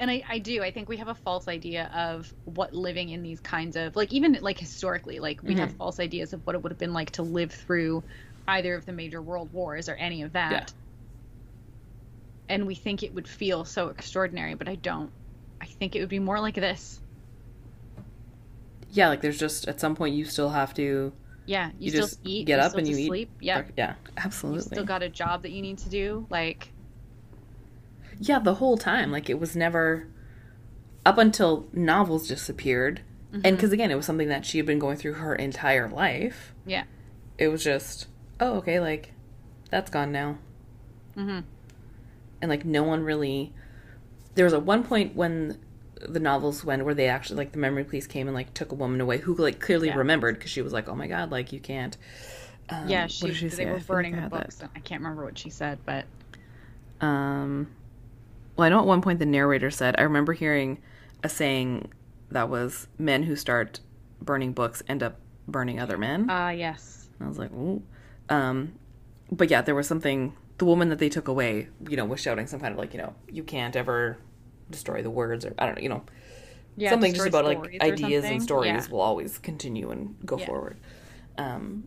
And I, I do. I think we have a false idea of what living in these kinds of like even like historically, like we have mm-hmm. false ideas of what it would have been like to live through either of the major world wars or any of that. Yeah. And we think it would feel so extraordinary, but I don't. I think it would be more like this. Yeah, like there's just at some point you still have to Yeah, you, You still just eat, get you up and you just eat sleep. Yeah, yeah, you absolutely. still got a job that you need to do. Like, yeah, the whole time. Like it was never up until novels disappeared. And Mm-hmm. because again, it was something that she had been going through her entire life. yeah, It was just, oh, okay, like that's gone now. hmm And like no one really. There was a one point when the novels went where they actually like the memory police came and like took a woman away who like clearly Yeah. remembered because she was like, oh my god, like you can't. Um, yeah. She, she they say? Were like burning the had books. I can't remember what she said, but Um, well, I know at one point the narrator said, I remember hearing a saying that was men who start burning books end up burning other men. ah, yes, And I was like, ooh. Um, but yeah, there was something, the woman that they took away, you know, was shouting some kind of like, you know, you can't ever destroy the words or I don't know, you know, yeah. something just about like ideas and stories Yeah. will always continue and go Yeah. forward. Um,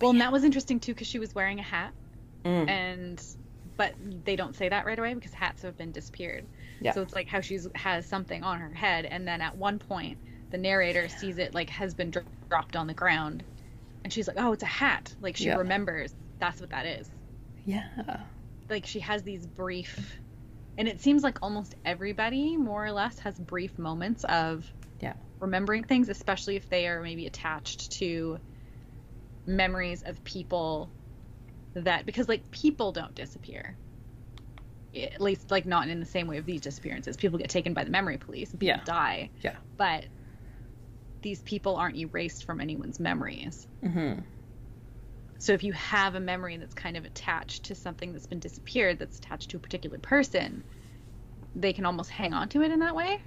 Well, and that was interesting too because she was wearing a hat, mm, and but they don't say that right away because hats have been disappeared. Yeah. So it's like how she's has something on her head, and then at one point the narrator sees it like has been dro- dropped on the ground, and she's like, "Oh, it's a hat." Like she Yeah. remembers that's what that is. yeah. like she has these brief and it seems like almost everybody more or less has brief moments of Yeah. remembering things especially if they are maybe attached to memories of people that because like people don't disappear at least like not in the same way of these disappearances people get taken by the memory police and people Yeah. die Yeah. but these people aren't erased from anyone's memories hmm so if you have a memory that's kind of attached to something that's been disappeared, that's attached to a particular person, they can almost hang on to it in that way,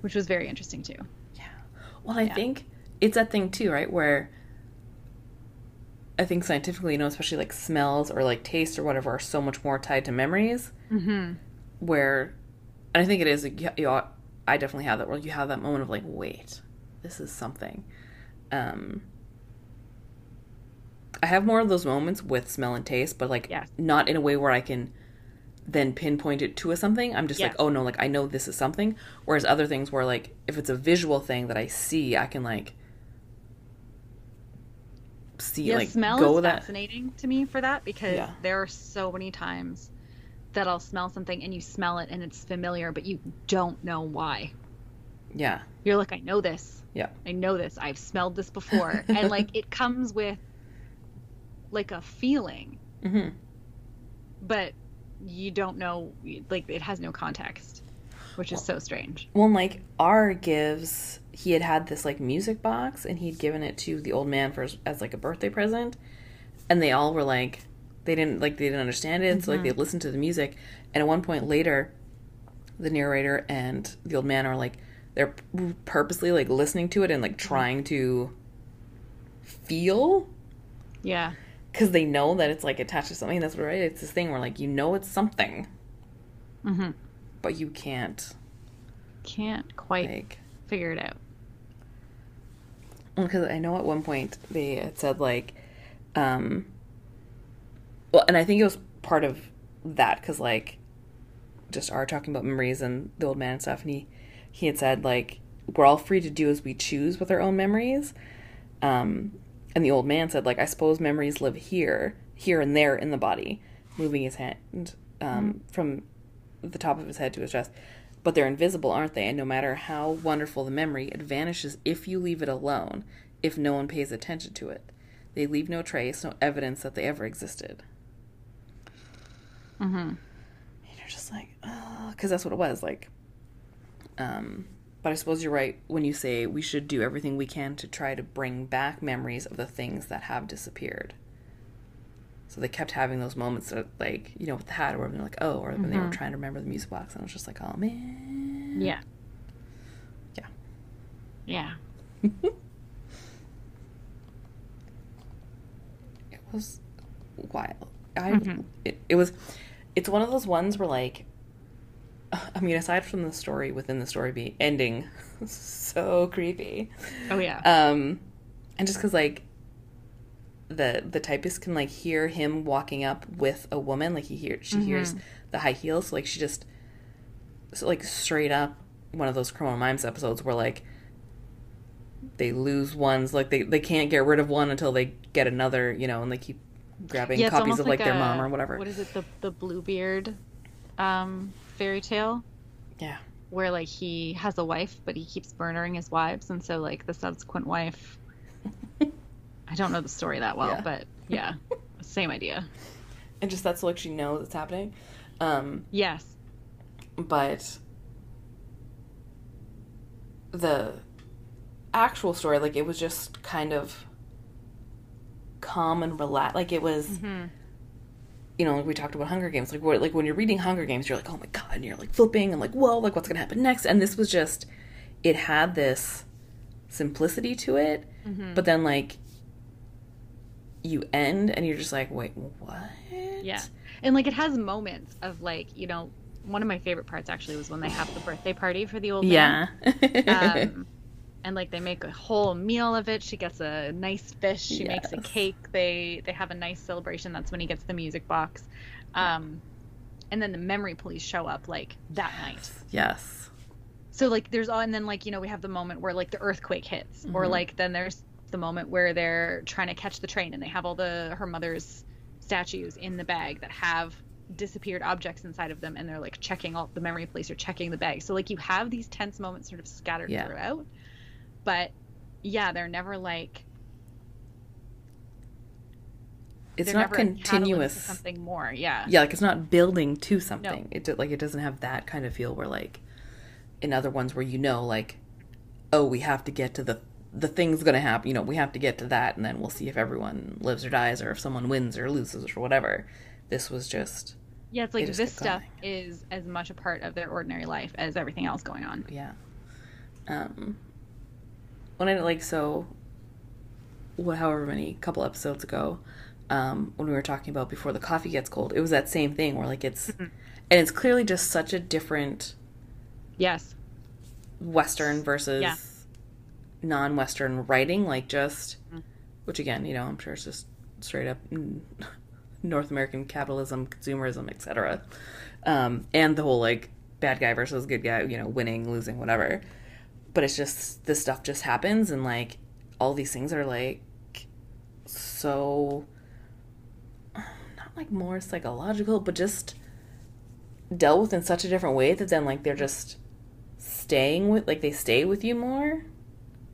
which was very interesting too. Yeah. Well, I Yeah. think it's that thing too, right? Where I think scientifically, you know, especially like smells or like taste or whatever are so much more tied to memories. Mm-hmm. Where, and I think it is, like, you, you, I definitely have that where you have that moment of like, wait, this is something. Um, I have more of those moments with smell and taste, but like Yes. not in a way where I can then pinpoint it to a something. I'm just like, oh no, like I know this is something. Whereas other things where like if it's a visual thing that I see, I can like see Yeah, like smell go is that. fascinating to me for that because Yeah. there are so many times that I'll smell something and you smell it and it's familiar, but you don't know why. Yeah, You're like, I know this. Yeah. I know this. I've smelled this before. and like it comes with like a feeling, hmm but you don't know, like it has no context, which is so strange. Well, like R gives, he had had this like music box, and he'd given it to the old man for his, as like a birthday present, and they all were like, they didn't like they didn't understand it, so like they listened to the music, and at one point later, the narrator and the old man are like, they're purposely like listening to it and like trying to feel Yeah. because they know that it's like attached to something. That's right. It's this thing where like you know it's something, Mm-hmm. but you can't Can't quite like. figure it out. Because I know at one point they had said like, um, well, and I think it was part of that because like, just are talking about memories and the old man and stuff, and he he had said like we're all free to do as we choose with our own memories. Um, and the old man said like I suppose memories live here, here and there in the body, moving his hand um, from the top of his head to his chest. But they're invisible, aren't they? And no matter how wonderful the memory, it vanishes if you leave it alone, if no one pays attention to it. They leave no trace, no evidence that they ever existed. Mm-hmm. And you're just like, oh, because that's what it was. Like, um, but I suppose you're right when you say we should do everything we can to try to bring back memories of the things that have disappeared. So they kept having those moments that, like, you know, with the hat, or they're like, oh, or when they were trying to remember the music box, and I was just like, oh man. Yeah. Yeah. Yeah. It was wild. I it, it was it's one of those ones where like I mean aside from the story within the story be ending so creepy. Oh yeah. Um and just cuz like the the typist can like hear him walking up with a woman like he hears she hears the high heels so like she just so like straight up one of those criminal minds episodes where like they lose ones like they they can't get rid of one until they get another you know and they keep grabbing yeah, copies of like, their a- mom or whatever What is it? The the Bluebeard um, fairy tale yeah where like he has a wife, but he keeps murdering his wives, and so like the subsequent wife. I don't know the story that well, Yeah. but yeah, same idea. and just that's so like she knows it's happening um Yes. but the actual story like it was just kind of calm and relaxed like it was Mhm. you know like we talked about hunger games like where, like when you're reading hunger games you're like oh my god and you're like flipping and like whoa like what's gonna happen next and this was just it had this simplicity to it Mm-hmm. but then like you end and you're just like wait what Yeah. And like it has moments of like, you know, one of my favorite parts actually was when they have the birthday party for the old man. yeah Um, and like they make a whole meal of it. She gets a nice fish. She makes a cake. They they have a nice celebration. That's when he gets the music box. Um, and then the memory police show up like that night. yes So like there's all and then like you know we have the moment where like the earthquake hits or Mhm. like then there's the moment where they're trying to catch the train and they have all the her mother's statues in the bag that have disappeared objects inside of them and they're like checking all the memory police are checking the bag. So like you have these tense moments sort of scattered Yeah. throughout. But yeah, they're never like it's not never a catalyst to continuous something more. Yeah. yeah like it's not building to something it do- like it doesn't have that kind of feel where like in other ones where you know like oh we have to get to the the thing's gonna happen you know we have to get to that and then we'll see if everyone lives or dies or if someone wins or loses or whatever this was just Yeah, it's like this stuff going. is as much a part of their ordinary life as everything else going on. yeah um when i like so what however many couple episodes ago um when we were talking about before the coffee gets cold it was that same thing where like it's and it's clearly just such a different Yes. western versus Yeah. Non-western writing like just Mm. which again you know i'm sure it's just straight up north american capitalism consumerism etc um, and the whole like bad guy versus good guy you know winning losing whatever. But it's just this stuff just happens and like all these things are like so not like more psychological but just dealt with in such a different way that then like they're just staying with like they stay with you more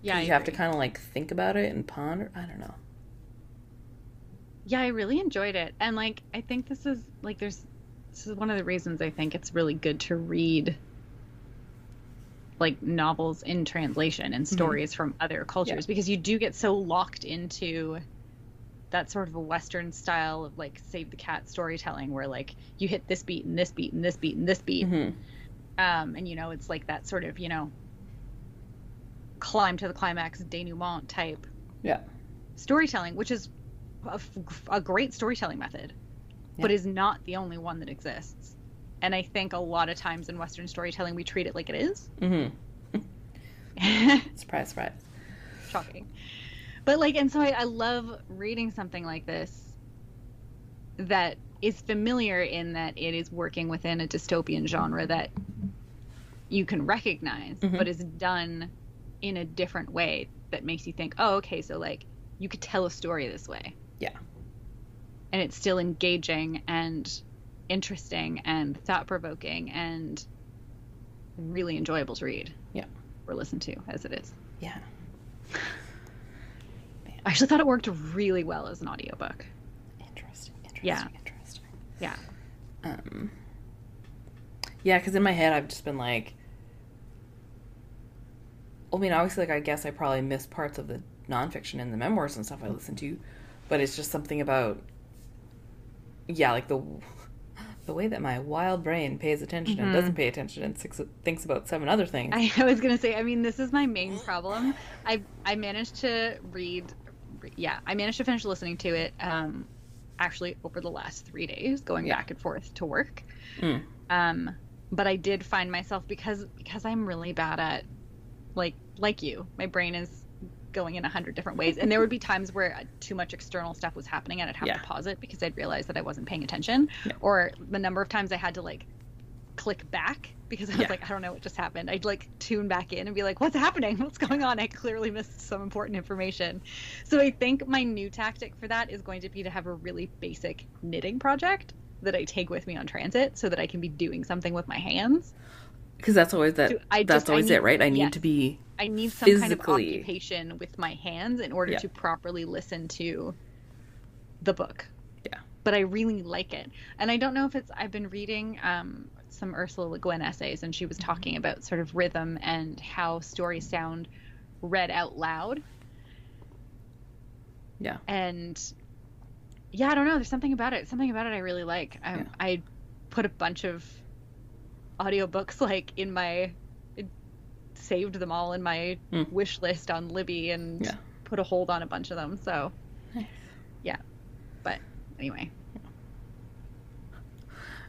Yeah. You have to kind of like think about it and ponder i don't know. Yeah, I really enjoyed it. And like I think this is like there's this is one of the reasons I think it's really good to read like novels in translation and stories from other cultures because you do get so locked into that sort of a western style of like save the cat storytelling where like you hit this beat and this beat and this beat and this beat. Hmm um and you know it's like that sort of you know climb to the climax denouement type yeah storytelling, which is a, a great storytelling method, but is not the only one that exists. And I think a lot of times in Western storytelling, we treat it like it is. Mm-hmm. surprise surprise Shocking. But like, and so I, I love reading something like this that is familiar in that it is working within a dystopian genre that you can recognize, Mhm. but is done in a different way that makes you think, oh, okay, so like you could tell a story this way. Yeah. And it's still engaging and interesting and thought provoking and really enjoyable to read. Yeah. Or listen to as it is. Yeah. I actually thought it worked really well as an audiobook. Interesting. Interesting. Yeah. Interesting. Yeah. Um. Yeah, because in my head I've just been like, I mean, obviously, like I guess I probably missed parts of the nonfiction and the memoirs and stuff I listened to, but it's just something about, yeah, like the the way that my wild brain pays attention and Mhm. doesn't pay attention and thinks, thinks about seven other things. I, I was gonna say. I mean, this is my main problem. I I managed to read. Yeah, I managed to finish listening to it. Um, actually over the last three days, going Yeah. back and forth to work. Mm. Um, but I did find myself because because I'm really bad at like like you. My brain is going in a hundred different ways, and there would be times where too much external stuff was happening, and I'd have Yeah. to pause it because I'd realize that I wasn't paying attention, Yeah. or the number of times I had to like click back because I was Yeah. like, I don't know what just happened. I'd like tune back in and be like, what's happening? What's going on? I clearly missed some important information. So I think my new tactic for that is going to be to have a really basic knitting project that I take with me on transit so that I can be doing something with my hands. Because that's always that. I that's just- always need- it, right? I need yes. to be. I need some kind of occupation with my hands in order Yeah. to properly listen to the book. Yeah. But I really like it. And I don't know if it's I've been reading um, some Ursula Le Guin essays and she was talking about sort of rhythm and how stories sound read out loud. Yeah. And yeah, I don't know, there's something about it. Something about it I really like. I Yeah. I put a bunch of audiobooks like in my saved them all in my Mm. wish list on Libby and Yeah. put a hold on a bunch of them. So Nice. yeah. But anyway.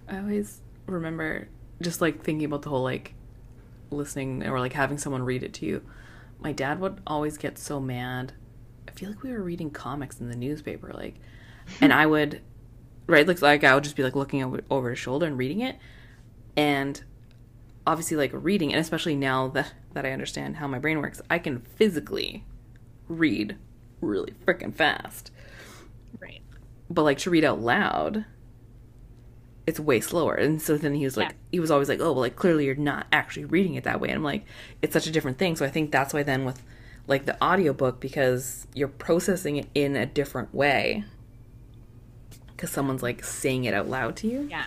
I always remember just like thinking about the whole like listening or like having someone read it to you. My dad would always get so mad. I feel like we were reading comics in the newspaper, like, and I would, right, like, like I would just be like looking over, over his shoulder and reading it, and obviously like reading, and especially now that that I understand how my brain works, I can physically read really freaking fast Right. but like to read out loud it's way slower and so then he was like Yeah. he was always like oh well like clearly you're not actually reading it that way and i'm like it's such a different thing so i think that's why then with like the audiobook because you're processing it in a different way because someone's like saying it out loud to you Yeah.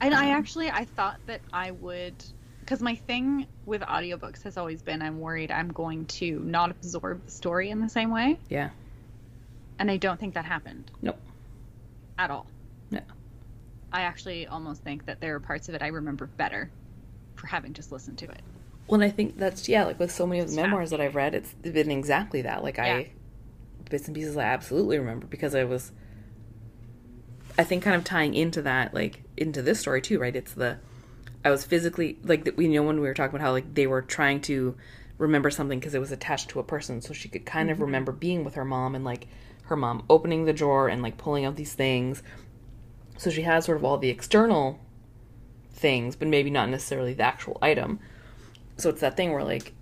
And I Um, actually I thought that I would because my thing with audiobooks has always been I'm worried I'm going to not absorb the story in the same way. yeah And I don't think that happened nope at all. No. I actually almost think that there are parts of it I remember better for having just listened to it. well and i think that's yeah like with so many of the memoirs that i've read it's been exactly that like Yeah. i bits and pieces i absolutely remember because i was I think kind of tying into that, like into this story too, right? It's the I was physically like that. We know when we were talking about how like they were trying to remember something because it was attached to a person, so she could kind of mm-hmm. remember being with her mom and like her mom opening the drawer and like pulling out these things. So she has sort of all the external things, but maybe not necessarily the actual item. So it's that thing where like,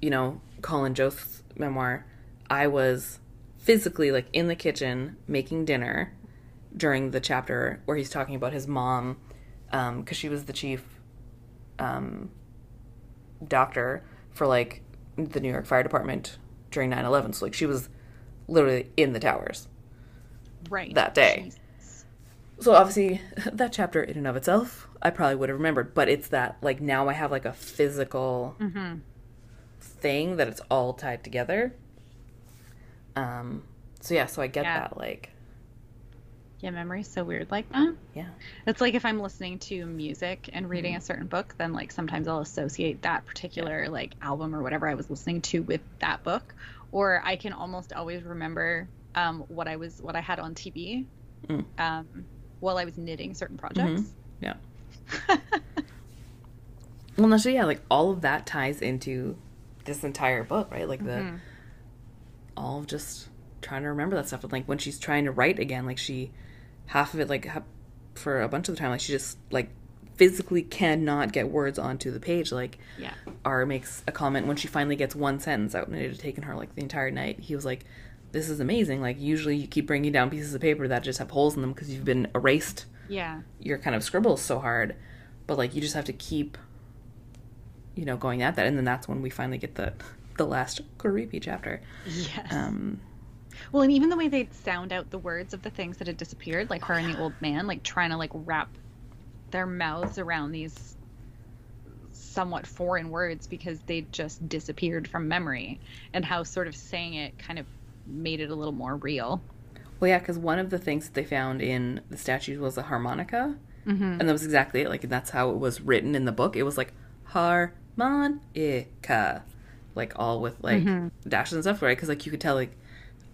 you know, Colin Jost's memoir, I was physically like in the kitchen making dinner during the chapter where he's talking about his mom because she was the chief um, doctor for like the New York Fire Department during 9/11. So like she was literally in the towers. Right. That day. So obviously that chapter in and of itself I probably would have remembered, but it's that like now I have like a physical Mhm. thing that it's all tied together. Um so yeah, so I get Yeah. that like Yeah, memory's so weird like that. yeah. It's like if I'm listening to music and reading a certain book, then like sometimes I'll associate that particular like album or whatever I was listening to with that book, or I can almost always remember um, what I was what I had on TV Mm. um, while I was knitting certain projects. Yeah. Well, no, so yeah, like all of that ties into this entire book, right? Like the Mhm. all of just trying to remember that stuff. And like when she's trying to write again, like she half of it, like for a bunch of the time like she just like physically cannot get words onto the page like Yeah. R makes a comment when she finally gets one sentence out and it had taken her like the entire night. He was like, "This is amazing. Like usually you keep bringing down pieces of paper that just have holes in them because you've been erased Yeah. your kind of scribbles so hard, but like you just have to keep, you know, going at that, and then that's when we finally get the the last creepy chapter. Yes. Um, Well, and even the way they'd sound out the words of the things that had disappeared, like her and the old man, like trying to like wrap their mouths around these somewhat foreign words because they just disappeared from memory, and how sort of saying it kind of made it a little more real. well, yeah, because one of the things that they found in the statues was a harmonica, Mm-hmm. and that was exactly it. Like that's how it was written in the book. It was like harmonica, like all with like Mm-hmm. dashes and stuff, right? Because like you could tell like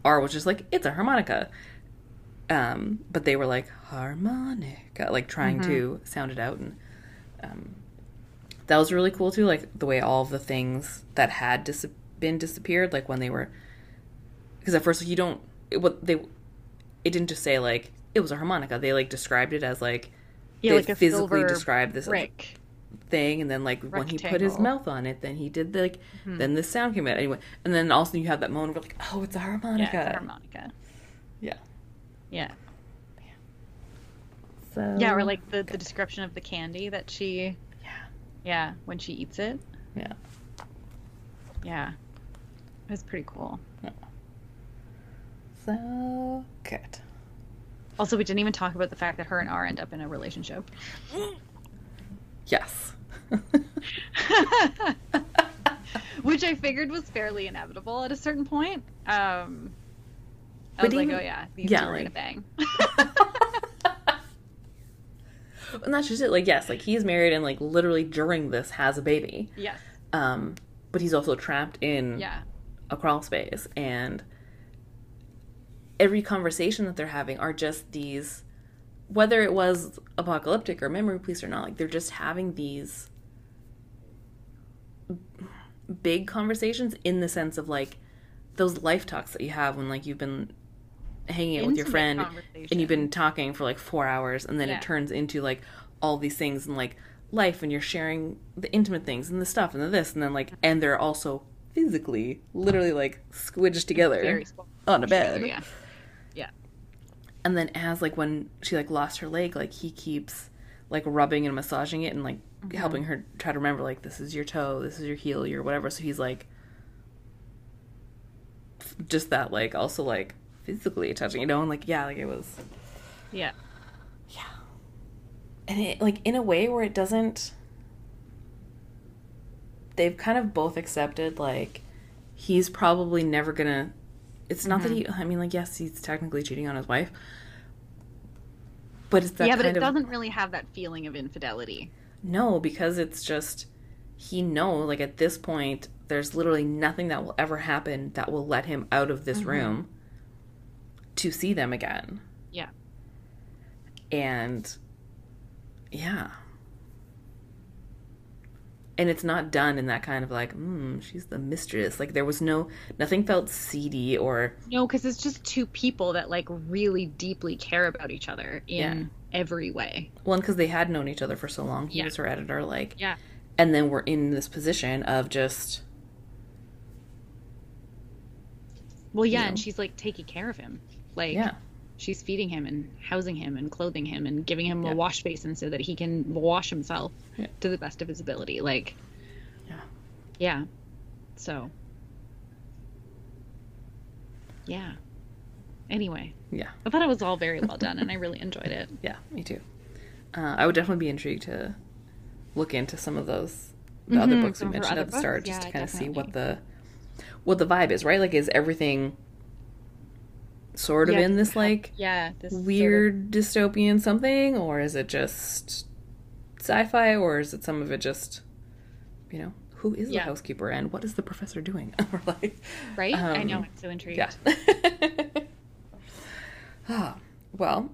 R was just like it's a harmonica. Um, but they were like harmonica, like trying to sound it out, and um, that was really cool too. Like the way all of the things that had dis- been disappeared, like when they were, because at first you don't, it, what they, it didn't just say like it was a harmonica. They like described it as like Yeah, they like physically described this brick. Thing, and then like when he put his mouth on it, then he did the, like mm-hmm. then the sound came out anyway, and then also you have that moment where like oh it's a harmonica. Yeah, it's a harmonica. Yeah. Yeah. So Yeah, or like the, the description of the candy that she yeah yeah, when she eats it. yeah. Yeah. It was pretty cool. So good. Also, we didn't even talk about the fact that her and R end up in a relationship. Yes. Which I figured was fairly inevitable at a certain point. Um, I But was like, oh yeah, these yeah, are like- bang. and that's just it. Like yes, like he's married and like literally during this has a baby. yes. Um, but he's also trapped in Yeah. a crawl space and every conversation that they're having are just these whether it was apocalyptic or memory police or not like they're just having these big conversations in the sense of like those life talks that you have when like you've been hanging out with your friend and you've been talking for like four hours and then Yeah. it turns into like all these things and like life and you're sharing the intimate things and the stuff and the this and then like and they're also physically literally like squidged together on a bed Yeah. Yeah. and then as like when she like lost her leg like he keeps like rubbing and massaging it and like Mm-hmm. helping her try to remember like this is your toe this is your heel your whatever so he's like just that like also like physically touching you know and like yeah like it was Yeah. yeah and it like in a way where it doesn't they've kind of both accepted like he's probably never gonna it's not that he Mm-hmm. i mean like yes he's technically cheating on his wife but it's that yeah, but it of doesn't really have that feeling of infidelity. no because it's just he know like at this point there's literally nothing that will ever happen that will let him out of this Mm-hmm. room to see them again Yeah. and yeah and it's not done in that kind of like mm, she's the mistress like there was no nothing felt seedy or No, because it's just two people that like really deeply care about each other in every way. one because they had known each other for so long he Yeah. was her editor like Yeah. and then we're in this position of just Well, yeah, You and she's like taking care of him. Like yeah she's feeding him and housing him and clothing him and giving him Yeah. a wash basin so that he can wash himself Yeah. to the best of his ability. Like Yeah. Yeah. So Yeah. Anyway, yeah I thought it was all very well done and I really enjoyed it. yeah me too uh, i would definitely be intrigued to look into some of those the other Mhm, books we some of her mentioned at the start books, just yeah, to kind of see what the what the vibe is right like is everything sort of Yeah, in this like Yeah, this sort of- weird dystopian something? Or is it just sci-fi? Or is it some of it just you know who is the housekeeper and what is the professor doing? Or like right? I know, um, I'm so intrigued. yeah. Ah, well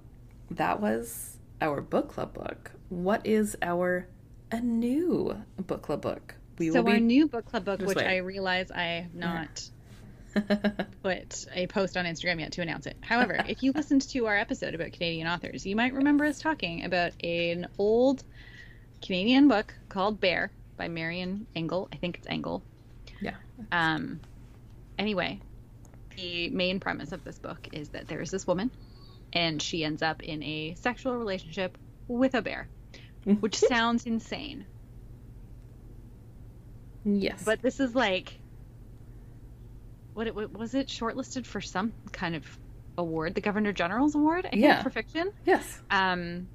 that was our book club book. What is our a new book club book? We So our be new book club book, which. I realize I have not put a post on Instagram yet to announce it. However, if you listened to our episode about Canadian authors, you might remember us talking about an old Canadian book called Bear by Marian Engel. I think it's Engel. Yeah. Um, anyway, the main premise of this book is that there is this woman, and she ends up in a sexual relationship with a bear, which sounds insane. Yes. But this is like, what, was it shortlisted for some kind of award, the Governor General's Award, I think, Yeah. for fiction. yes. Um,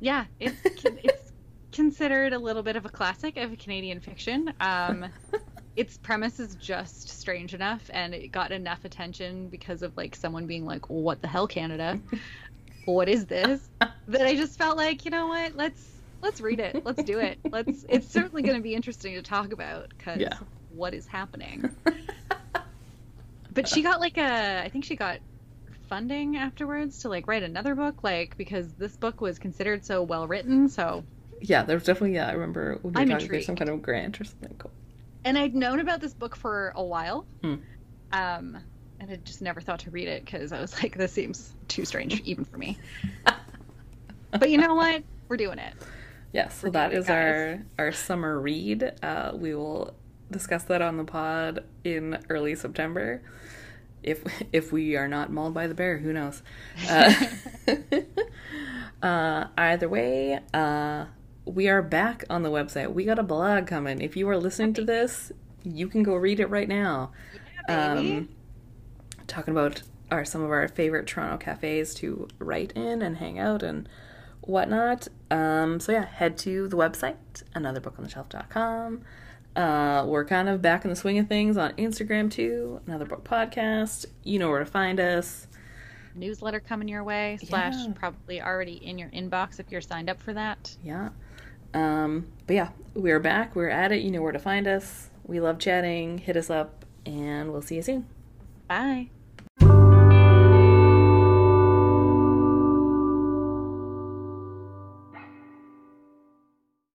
yeah, it's it's considered a little bit of a classic of Canadian fiction. Um, its premise is just strange enough, and it got enough attention because of like someone being like, "What the hell, Canada? what is this?" that I just felt like, you know what? Let's let's read it. Let's do it. Let's. It's certainly going to be interesting to talk about because Yeah. what is happening. But she got like a, I think she got funding afterwards to like write another book, like because this book was considered so well written. So, Yeah, there was definitely yeah. I remember we were I'm talking some kind of grant or something. Cool. and I'd known about this book for a while, Hmm. um, and I just never thought to read it because I was like, this seems too strange even for me. but you know what? We're doing it. Yes, so We're that is our our summer read. Uh, we will discuss that on the pod in early September. If if we are not mauled by the bear, who knows? Uh, uh, either way, uh, we are back on the website. We got a blog coming. If you are listening to this, you can go read it right now. Yeah. Um, talking about our some of our favorite Toronto cafes to write in and hang out and whatnot. Um, so yeah, head to the website, anotherbookontheshelf.com. Uh, we're kind of back in the swing of things on Instagram too. Another book podcast. You know where to find us. Newsletter coming your way, slash Yeah. probably already in your inbox if you're signed up for that. Yeah. Um, but yeah, we're back. We're at it. You know where to find us. We love chatting. Hit us up, and we'll see you soon. Bye.